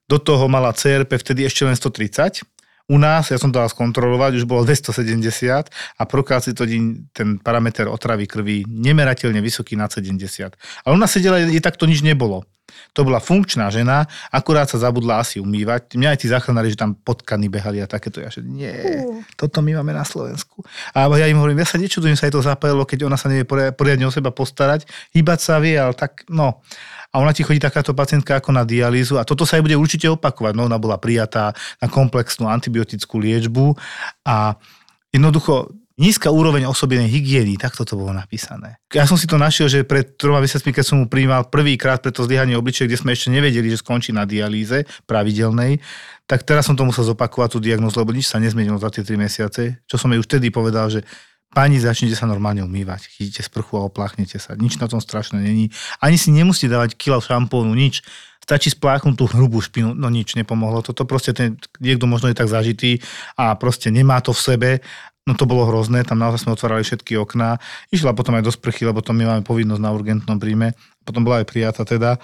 Do toho mala CRP vtedy ešte len 130. U nás, ja som to dal skontrolovať, už bolo 270 a prokalcitonín, ten parameter otravy krvi, nemerateľne vysoký na 70. Ale u nás sedela, je takto nič nebolo. To bola funkčná žena, akurát sa zabudla asi umývať. Mňa aj tí záchranári, že tam potkany behali a takéto. Ja že nie, toto my máme na Slovensku. A ja im hovorím, ja sa nečudujem, sa jej to zapájalo, keď ona sa nevie poriadne o seba postarať. Hýbať sa vie, ale tak, no. A ona ti chodí takáto pacientka ako na dialýzu a toto sa aj bude určite opakovať. No, ona bola prijatá na komplexnú antibiotickú liečbu a jednoducho nízka úroveň osobenej hygieny, takto to bolo napísané. Ja som si to našiel, že pred troma mesiacmi, keď som mu prijímal prvýkrát pre to zlyhanie obličie, kde sme ešte nevedeli, že skončí na dialýze pravidelnej, tak teraz som to musel zopakovať tú diagnozu, lebo nič sa nezmenilo za tie 3 mesiace. Čo som jej už vtedy povedal, že Pani, začnite sa normálne umývať. Chytíte sprchu a opláchnete sa. Nič na tom strašné není. Ani si nemusíte dávať kilo šampónu, nič. Stačí spláchnuť tú hrubú špinu, no nič nepomohlo. Toto proste ten, niekto možno je tak zažitý a proste nemá to v sebe No to bolo hrozné, tam naozaj sme otvárali všetky okná. Išla potom aj do sprchy, lebo to my máme povinnosť na urgentnom príjme. Potom bola aj prijata teda.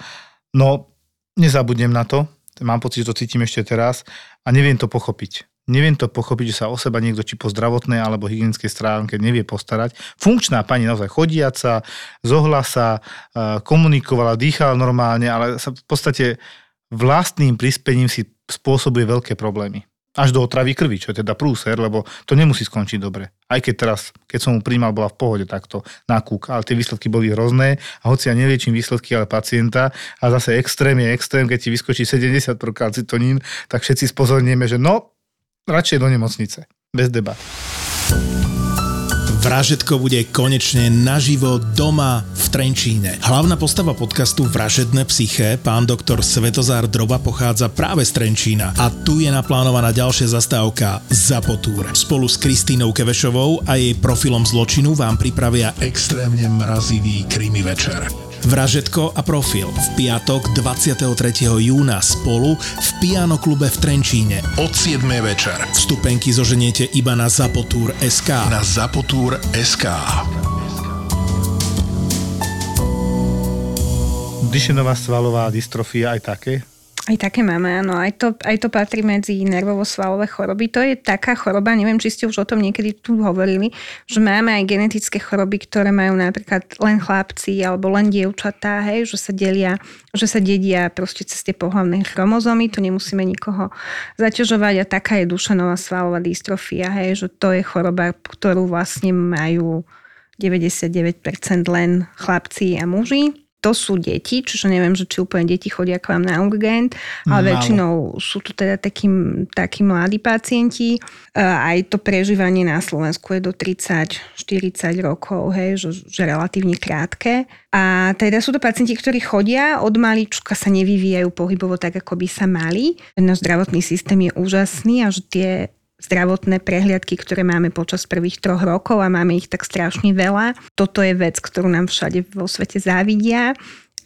No, nezabudnem na to. Mám pocit, že to cítim ešte teraz a neviem to pochopiť. Neviem to pochopiť, že sa o seba niekto či po zdravotnej alebo hygienickej stránke nevie postarať. Funkčná pani naozaj chodiaca, zohla sa, e, komunikovala, dýchala normálne, ale sa v podstate vlastným prispením si spôsobuje veľké problémy až do otravy krvi, čo je teda prúser, lebo to nemusí skončiť dobre. Aj keď teraz, keď som mu príjmal, bola v pohode takto na kúk, ale tie výsledky boli hrozné a hoci ja neliečím výsledky, ale pacienta a zase extrém je extrém, keď ti vyskočí 70 prokalcitonín, tak všetci spozornieme, že no, radšej do nemocnice. Bez debat. Vražetko bude konečne naživo doma v Trenčíne. Hlavná postava podcastu Vražedné psyché, pán doktor Svetozár Droba pochádza práve z Trenčína a tu je naplánovaná ďalšia zastávka Zapotúr. Spolu s Kristínou Kevešovou a jej profilom zločinu vám pripravia extrémne mrazivý krimi večer. Vražetko a profil v piatok 23. júna spolu v Piano klube v Trenčíne od 7. večer. Vstupenky zoženiete iba na Zapotúr SK. Na Zapotúr SK. Dyšenová svalová dystrofia aj také? Aj také máme, áno. Aj to, aj to patrí medzi nervovo-svalové choroby. To je taká choroba, neviem, či ste už o tom niekedy tu hovorili, že máme aj genetické choroby, ktoré majú napríklad len chlapci alebo len dievčatá, hej, že sa delia, že sa dedia proste cez tie pohlavné chromozómy, to nemusíme nikoho zaťažovať a taká je dušenová svalová dystrofia, hej, že to je choroba, ktorú vlastne majú 99% len chlapci a muži to sú deti, čiže neviem, že či úplne deti chodia k vám na urgent, ale Málo. väčšinou sú tu teda takí, takí mladí pacienti. Aj to prežívanie na Slovensku je do 30-40 rokov, hej, že, že relatívne krátke. A teda sú to pacienti, ktorí chodia, od malička sa nevyvíjajú pohybovo tak, ako by sa mali. Náš zdravotný systém je úžasný a že tie zdravotné prehliadky, ktoré máme počas prvých troch rokov a máme ich tak strašne veľa. Toto je vec, ktorú nám všade vo svete závidia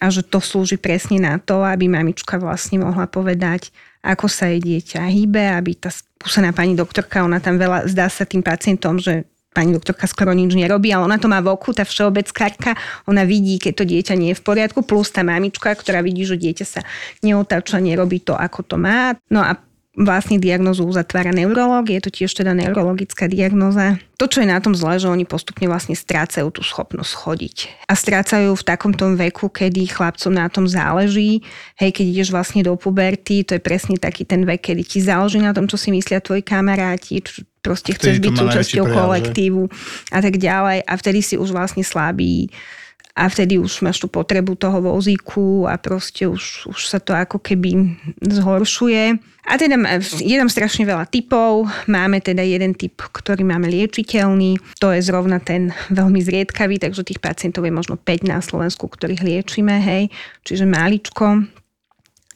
a že to slúži presne na to, aby mamička vlastne mohla povedať, ako sa jej dieťa hýbe, aby tá skúsená pani doktorka, ona tam veľa, zdá sa tým pacientom, že pani doktorka skoro nič nerobí, ale ona to má v oku, tá všeobeckárka, ona vidí, keď to dieťa nie je v poriadku, plus tá mamička, ktorá vidí, že dieťa sa neotáča, nerobí to, ako to má. No a vlastne diagnozu uzatvára neurolog, je to tiež teda neurologická diagnoza. To, čo je na tom zle, že oni postupne vlastne strácajú tú schopnosť chodiť. A strácajú v takomto veku, kedy chlapcom na tom záleží. Hej, keď ideš vlastne do puberty, to je presne taký ten vek, kedy ti záleží na tom, čo si myslia tvoji kamaráti, proste chceš byť súčasťou kolektívu a tak ďalej. A vtedy si už vlastne slabý a vtedy už máš tú potrebu toho vozíku a proste už, už sa to ako keby zhoršuje. A teda je tam strašne veľa typov. Máme teda jeden typ, ktorý máme liečiteľný. To je zrovna ten veľmi zriedkavý, takže tých pacientov je možno 5 na Slovensku, ktorých liečíme, hej. Čiže maličko.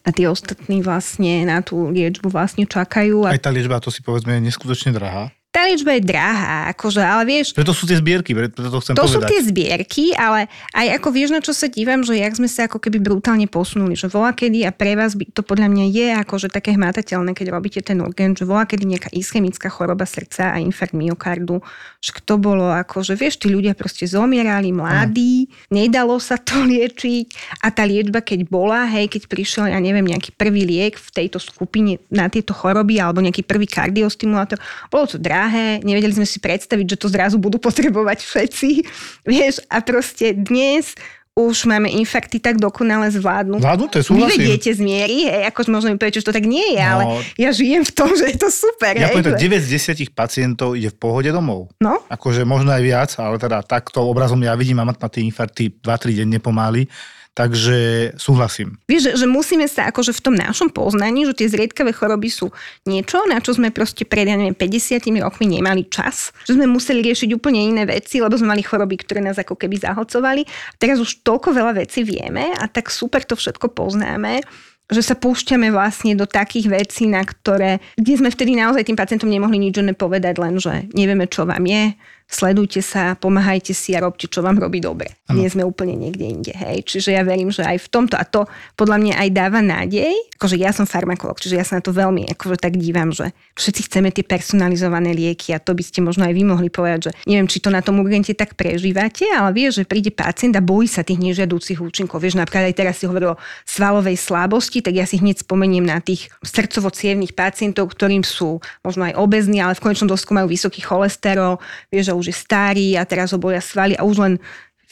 A tí ostatní vlastne na tú liečbu vlastne čakajú. A... Aj tá liečba, to si povedzme, je neskutočne drahá tá liečba je drahá, akože, ale vieš... Preto sú tie zbierky, preto to chcem to povedať. sú tie zbierky, ale aj ako vieš, na čo sa dívam, že jak sme sa ako keby brutálne posunuli, že volá kedy a pre vás by to podľa mňa je akože také hmatateľné, keď robíte ten urgent, že volá kedy nejaká ischemická choroba srdca a infarkt myokardu, že to bolo ako, že vieš, tí ľudia proste zomierali mladí, hmm. nedalo sa to liečiť a tá liečba, keď bola, hej, keď prišiel, ja neviem, nejaký prvý liek v tejto skupine na tieto choroby alebo nejaký prvý kardiostimulátor, bolo to drahé drahé, nevedeli sme si predstaviť, že to zrazu budú potrebovať všetci, vieš, a proste dnes už máme infarkty tak dokonale zvládnuté. Zvládnuté, súhlasím. Vy vediete z miery, hej, ako možno mi povedať, že to tak nie je, no, ale ja žijem v tom, že je to super. Ja poviem tak, 9 z 10 pacientov ide v pohode domov. No. Akože možno aj viac, ale teda takto obrazom ja vidím, mám na tie infarkty 2-3 denne pomaly Takže súhlasím. Vieš, že, že musíme sa akože v tom našom poznaní, že tie zriedkavé choroby sú niečo, na čo sme proste pred, ja neviem, 50 rokmi nemali čas. Že sme museli riešiť úplne iné veci, lebo sme mali choroby, ktoré nás ako keby zahlcovali. Teraz už toľko veľa vecí vieme a tak super to všetko poznáme že sa púšťame vlastne do takých vecí, na ktoré, kde sme vtedy naozaj tým pacientom nemohli nič povedať, len že nevieme, čo vám je, sledujte sa, pomáhajte si a robte, čo vám robí dobre. Ano. Nie sme úplne niekde inde. Hej. Čiže ja verím, že aj v tomto, a to podľa mňa aj dáva nádej, akože ja som farmakolog, čiže ja sa na to veľmi akože tak dívam, že všetci chceme tie personalizované lieky a to by ste možno aj vy mohli povedať, že neviem, či to na tom urgente tak prežívate, ale vieš, že príde pacient a bojí sa tých nežiadúcich účinkov. Vieš, napríklad aj teraz si hovoril o svalovej slabosti, tak ja si hneď spomeniem na tých srdcovo pacientov, ktorým sú možno aj obezní, ale v konečnom dôsledku majú vysoký cholesterol, vieš, že už je starý a teraz ho boja svaly a už len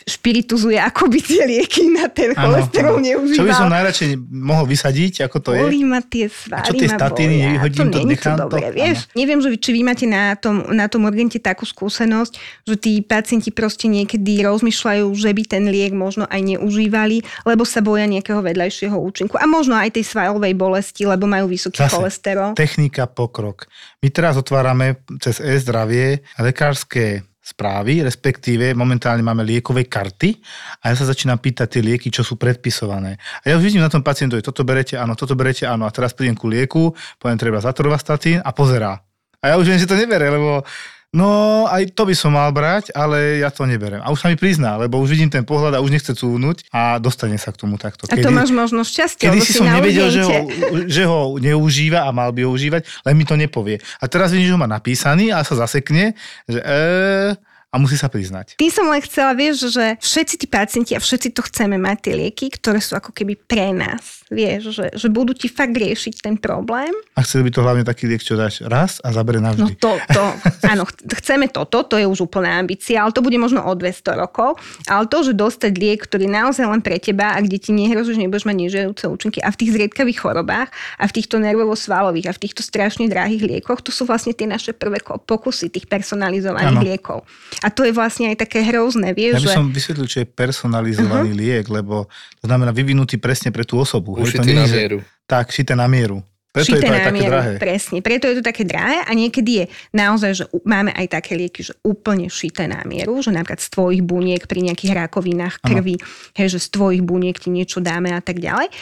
špirituzuje, ako by tie lieky na ten cholesterol neužíval. Čo by som najradšej mohol vysadiť, ako to je? Bolí ma tie svaly, A čo tie statiny, nevyhodím to, nechám to? Dobre, vieš, neviem, že či vy máte na tom, na tom urgente takú skúsenosť, že tí pacienti proste niekedy rozmýšľajú, že by ten liek možno aj neužívali, lebo sa boja nejakého vedľajšieho účinku. A možno aj tej svalovej bolesti, lebo majú vysoký Zase, cholesterol. Technika, pokrok. My teraz otvárame cez e-zdravie lekárske správy, respektíve momentálne máme liekové karty a ja sa začínam pýtať tie lieky, čo sú predpisované. A ja už vidím na tom pacientovi, toto berete, áno, toto berete, áno, a teraz prídem ku lieku, poviem treba zatorovastatín a pozerá. A ja už viem, že to nebere, lebo No, aj to by som mal brať, ale ja to neberem. A už sa mi prizná, lebo už vidím ten pohľad a už nechce cúvnuť a dostane sa k tomu takto. Kedy, a to máš možno šťastie, Kedy si som nevedel, že ho, že ho neužíva a mal by ho užívať, len mi to nepovie. A teraz vidím, že ho má napísaný a sa zasekne, že e, a musí sa priznať. Ty som len chcela, vieš, že všetci tí pacienti a všetci to chceme mať tie lieky, ktoré sú ako keby pre nás. Vieš, že, že budú ti fakt riešiť ten problém. A chceli by to hlavne taký liek, čo dáš raz a zabere navždy. No to, to áno, chceme toto, to je už úplná ambícia, ale to bude možno o 200 rokov. Ale to, že dostať liek, ktorý naozaj len pre teba a kde ti nehrozí, že nebudeš mať nežiadúce účinky a v tých zriedkavých chorobách a v týchto nervovo-svalových a v týchto strašne drahých liekoch, to sú vlastne tie naše prvé pokusy tých personalizovaných ano. liekov. A to je vlastne aj také hrozné, vieš, Ja by som vysvetlil, čo je personalizovaný uh-huh. liek, lebo to znamená vyvinutý presne pre tú osobu. Ušitý na mieru. Tak, šité na mieru. Preto šité je to aj na také mieru, drahé. presne. Preto je to také drahé a niekedy je naozaj, že máme aj také lieky, že úplne šité na mieru, že napríklad z tvojich buniek pri nejakých rakovinách krvi, hej, že z tvojich buniek ti niečo dáme a tak ďalej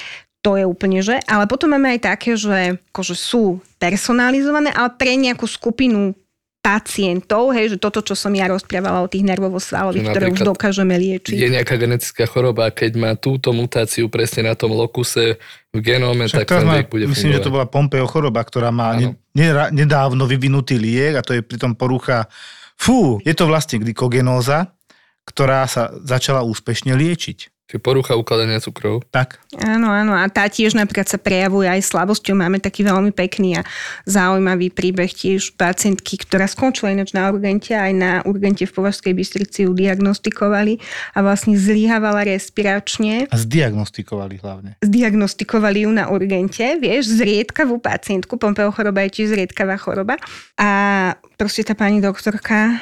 to je úplne že. Ale potom máme aj také, že akože sú personalizované, ale pre nejakú skupinu pacientov, hej, že toto, čo som ja rozprávala o tých nervovo-svalových, ktoré už dokážeme liečiť. Je nejaká genetická choroba, keď má túto mutáciu presne na tom lokuse v genóme, Však tak ten liek bude Myslím, fungovať. že to bola Pompeo choroba, ktorá má ne, nedávno vyvinutý liek a to je pritom porucha, fú, je to vlastne glykogenóza, ktorá sa začala úspešne liečiť. Čiže porucha ukladania cukrov. Tak. Áno, áno. A tá tiež napríklad sa prejavuje aj slabosťou. Máme taký veľmi pekný a zaujímavý príbeh tiež pacientky, ktorá skončila ináč na urgente, aj na urgente v Považskej Bystrici ju diagnostikovali a vlastne zlyhávala respiračne. A zdiagnostikovali hlavne. Zdiagnostikovali ju na urgente, vieš, zriedkavú pacientku. Pompeo choroba je tiež zriedkavá choroba. A proste tá pani doktorka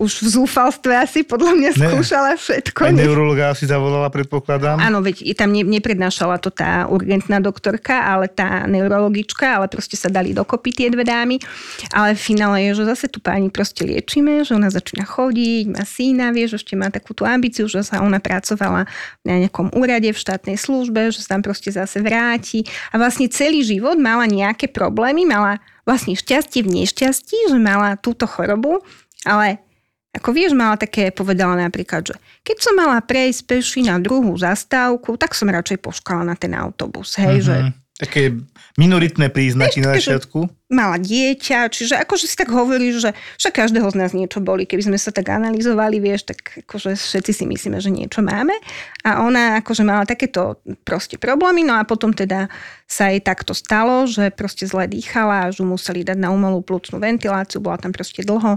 už v zúfalstve asi podľa mňa skúšala všetko. Aj neurologa si zavolala, predpokladám. Áno, veď tam ne, neprednášala to tá urgentná doktorka, ale tá neurologička, ale proste sa dali dokopy tie dve dámy. Ale v finále je, že zase tu pani proste liečíme, že ona začína chodiť, má syna, vie, že ešte má takú tú ambíciu, že sa ona pracovala na nejakom úrade v štátnej službe, že sa tam proste zase vráti. A vlastne celý život mala nejaké problémy, mala vlastne šťastie v nešťastí, že mala túto chorobu, ale ako vieš, mala také, povedala napríklad, že keď som mala prejsť peši na druhú zastávku, tak som radšej poškala na ten autobus. Hej, mm-hmm. že... Mhm. Také minoritné príznaky na začiatku. Mala dieťa, čiže akože si tak hovorí, že však každého z nás niečo boli. Keby sme sa tak analyzovali, vieš, tak akože všetci si myslíme, že niečo máme. A ona akože mala takéto proste problémy, no a potom teda sa jej takto stalo, že proste zle dýchala, že museli dať na umelú plúcnú ventiláciu, bola tam proste dlho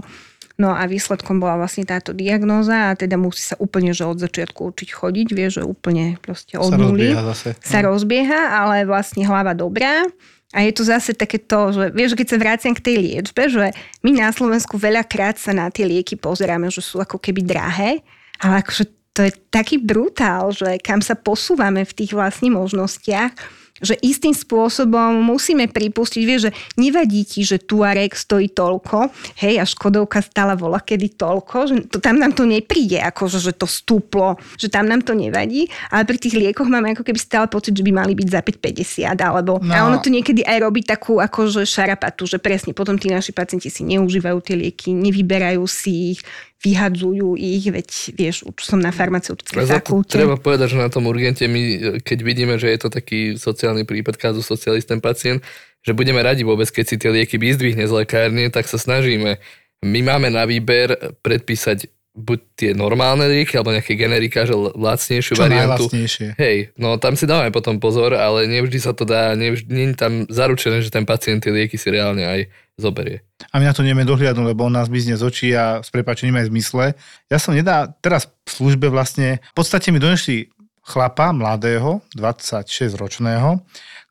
No a výsledkom bola vlastne táto diagnóza a teda musí sa úplne, že od začiatku učiť chodiť, vie, že úplne proste od sa nuly zase. sa rozbieha, ale vlastne hlava dobrá. A je to zase také to, že vieš, keď sa vráciam k tej liečbe, že my na Slovensku veľakrát sa na tie lieky pozeráme, že sú ako keby drahé, ale akože to je taký brutál, že kam sa posúvame v tých vlastne možnostiach že istým spôsobom musíme pripustiť, vieš, že nevadí ti, že Tuareg stojí toľko, hej, a Škodovka stála vola kedy toľko, že to, tam nám to nepríde, ako že to stúplo, že tam nám to nevadí, ale pri tých liekoch máme ako keby stále pocit, že by mali byť za 5,50, alebo no. a ono to niekedy aj robí takú akože šarapatu, že presne potom tí naši pacienti si neužívajú tie lieky, nevyberajú si ich, vyhadzujú ich, veď vieš, už som na farmaceutickej fakulte. Treba povedať, že na tom urgente my, keď vidíme, že je to taký sociálny prípad, kázu socialist ten pacient, že budeme radi vôbec, keď si tie lieky vyzdvihne z lekárne, tak sa snažíme. My máme na výber predpísať buď tie normálne lieky, alebo nejaké generika, že lacnejšiu Čo variantu. Hej, no tam si dávame potom pozor, ale nevždy sa to dá, nevždy, nie je tam zaručené, že ten pacient tie lieky si reálne aj zoberie. A my na to nevieme dohliadnúť, lebo on nás bizne z očí a s prepačením aj v zmysle. Ja som nedá, teraz v službe vlastne, v podstate mi donesli chlapa, mladého, 26 ročného,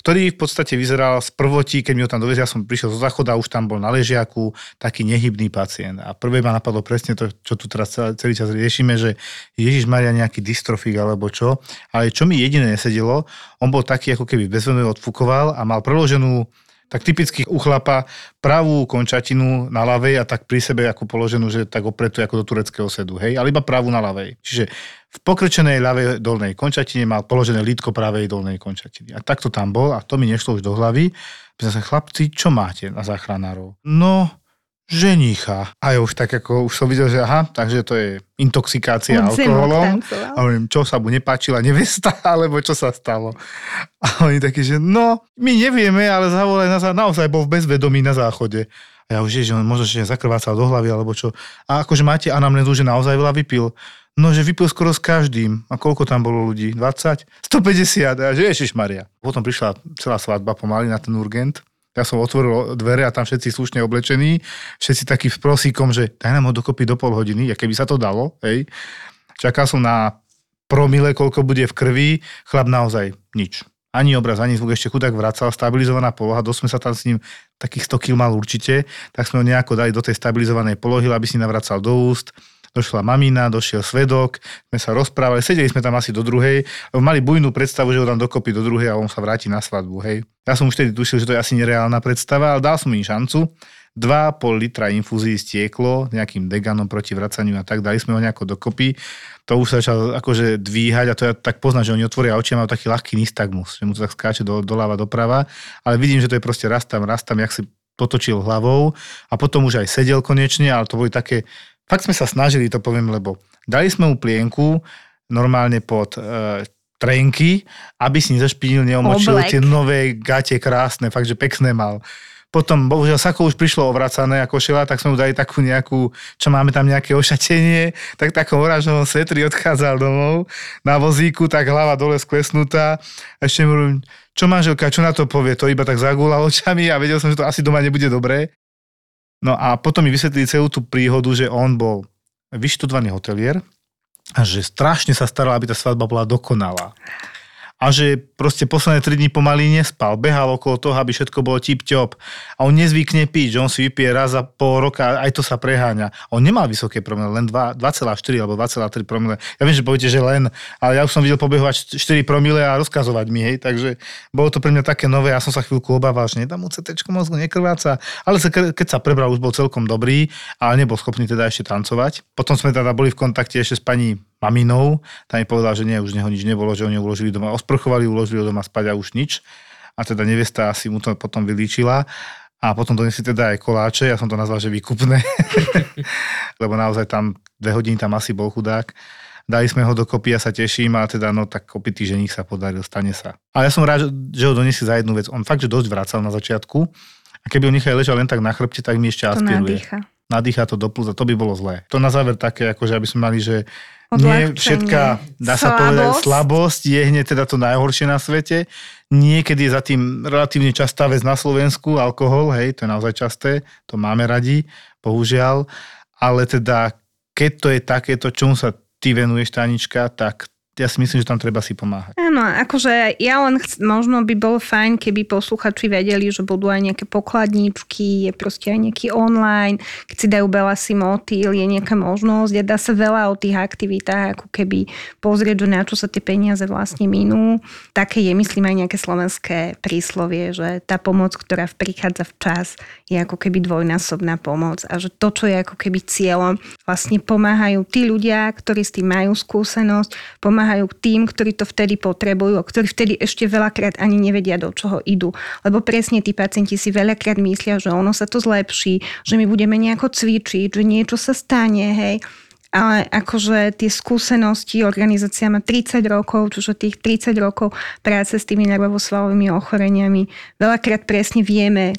ktorý v podstate vyzeral z prvotí, keď mi ho tam dovezli, ja som prišiel zo záchoda, už tam bol na ležiaku taký nehybný pacient. A prvé ma napadlo presne to, čo tu teraz celý čas riešime, že Ježiš Maria nejaký dystrofik alebo čo. Ale čo mi jediné nesedelo, on bol taký, ako keby bezvedomie odfukoval a mal preloženú tak typicky u chlapa pravú končatinu na ľavej a tak pri sebe ako položenú, že tak opretuje ako do tureckého sedu, hej, ale iba pravú na ľavej. Čiže v pokrčenej ľavej dolnej končatine mal položené lítko pravej dolnej končatiny. A takto tam bol a to mi nešlo už do hlavy. Pýtam sa, chlapci, čo máte na záchranárov? No, ženicha. A ja už tak ako, už som videl, že aha, takže to je intoxikácia On alkoholom. A hovorím, čo sa mu nepáčila nevesta, alebo čo sa stalo. A oni takí, že no, my nevieme, ale zavolaj nás a naozaj bol v bezvedomí na záchode. A ja už je, že on možno, že zakrvácal do hlavy, alebo čo. A akože máte anamnézu, že naozaj veľa vypil. No, že vypil skoro s každým. A koľko tam bolo ľudí? 20? 150. A že Ježiš Maria. Potom prišla celá svadba pomaly na ten urgent. Ja som otvoril dvere a tam všetci slušne oblečení, všetci takí s prosíkom, že daj nám ho dokopy do pol hodiny, a keby sa to dalo, hej. Čakal som na promile, koľko bude v krvi, chlap naozaj nič. Ani obraz, ani zvuk, ešte chudák vracal, stabilizovaná poloha, dosť sme sa tam s ním, takých 100 kg mal určite, tak sme ho nejako dali do tej stabilizovanej polohy, aby si navracal do úst. Došla mamina, došiel svedok, sme sa rozprávali, sedeli sme tam asi do druhej, mali bujnú predstavu, že ho dám dokopy do druhej a on sa vráti na svadbu, hej. Ja som už vtedy tušil, že to je asi nereálna predstava, ale dal som im šancu. 2,5 litra infúzií stieklo nejakým deganom proti vracaniu a tak, dali sme ho nejako dokopy. To už sa začal akože dvíhať a to ja tak poznám, že oni otvoria oči a majú taký ľahký nystagmus, že mu to tak skáče do, doľava, doprava, ale vidím, že to je proste raz tam, raz tam, jak si potočil hlavou a potom už aj sedel konečne, ale to boli také, fakt sme sa snažili, to poviem, lebo dali sme mu plienku normálne pod e, trenky, aby si nezašpinil, neomočil Oblek. tie nové gate krásne, fakt, že pekné mal. Potom, bohužiaľ, Sako už prišlo ovracané ako šela, tak sme mu dali takú nejakú, čo máme tam nejaké ošatenie, tak takom oranžovom svetri odchádzal domov na vozíku, tak hlava dole sklesnutá. A ešte mu hovorím, čo manželka, čo na to povie? To iba tak zagúla očami a vedel som, že to asi doma nebude dobré. No a potom mi vysvetlili celú tú príhodu, že on bol vyštudovaný hotelier a že strašne sa staral, aby tá svadba bola dokonalá. A že proste posledné 3 dní pomaly nespal, behal okolo toho, aby všetko bolo tip-top. A on nezvykne piť, že on si vypije raz za pol roka, aj to sa preháňa. On nemal vysoké promile, len 2 2,4 alebo 2,3 promile. Ja viem, že poviete, že len, ale ja už som videl pobehovať 4 promile a rozkazovať mi, hej, takže bolo to pre mňa také nové, ja som sa chvíľku obával, že nedám mu CT mozgu, nekrváca, ale keď sa prebral, už bol celkom dobrý, ale nebol schopný teda ešte tancovať. Potom sme teda boli v kontakte ešte s pani maminou, tá mi povedala, že nie, už neho nič nebolo, že oni uložili doma, osprchovali, uložili ho doma spať a už nič. A teda nevesta asi mu to potom vylíčila. A potom donesli teda aj koláče, ja som to nazval, že výkupné, lebo naozaj tam dve hodiny tam asi bol chudák. Dali sme ho dokopy a sa teším a teda no tak opitý ženich sa podaril, stane sa. Ale ja som rád, že ho donesli za jednu vec. On fakt, že dosť vracal na začiatku a keby ho nechali ležať len tak na chrbte, tak mi ešte To aspiruje. nadýcha. Nadýcha to do plus a to by bolo zlé. To na záver také, akože aby sme mali, že nie všetká, dá sa slabosť. povedať, slabosť je hneď teda to najhoršie na svete. Niekedy je za tým relatívne častá vec na Slovensku, alkohol, hej, to je naozaj časté, to máme radi, bohužiaľ. Ale teda, keď to je takéto, čomu sa ty venuješ, Tanička, tak ja si myslím, že tam treba si pomáhať. Áno, akože ja len chc- možno by bolo fajn, keby posluchači vedeli, že budú aj nejaké pokladníčky, je proste aj nejaký online, keď si dajú Belasi motýl, je nejaká možnosť a dá sa veľa o tých aktivitách ako keby pozrieť, že na čo sa tie peniaze vlastne minú. Také je, myslím, aj nejaké slovenské príslovie, že tá pomoc, ktorá prichádza včas, je ako keby dvojnásobná pomoc a že to, čo je ako keby cieľom, vlastne pomáhajú tí ľudia, ktorí s tým majú skúsenosť, pomáhajú tým, ktorí to vtedy potrebujú ktorí vtedy ešte veľakrát ani nevedia, do čoho idú. Lebo presne tí pacienti si veľakrát myslia, že ono sa to zlepší, že my budeme nejako cvičiť, že niečo sa stane, hej. Ale akože tie skúsenosti, organizácia má 30 rokov, čiže tých 30 rokov práce s tými nervovosvalovými ochoreniami, veľakrát presne vieme,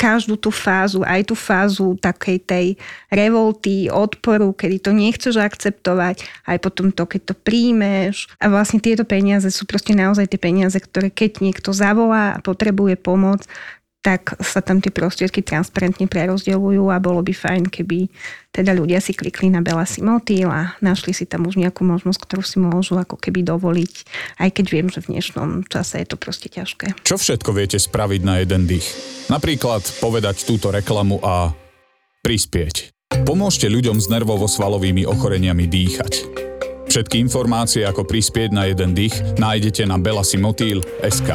každú tú fázu, aj tú fázu takej tej revolty, odporu, kedy to nechceš akceptovať, aj potom to, keď to príjmeš. A vlastne tieto peniaze sú proste naozaj tie peniaze, ktoré keď niekto zavolá a potrebuje pomoc, tak sa tam tie prostriedky transparentne prerozdeľujú a bolo by fajn, keby teda ľudia si klikli na Belasi Motýl a našli si tam už nejakú možnosť, ktorú si môžu ako keby dovoliť, aj keď viem, že v dnešnom čase je to proste ťažké. Čo všetko viete spraviť na jeden dých? Napríklad povedať túto reklamu a prispieť. Pomôžte ľuďom s nervovo-svalovými ochoreniami dýchať. Všetky informácie, ako prispieť na jeden dých, nájdete na belasimotýl.sk.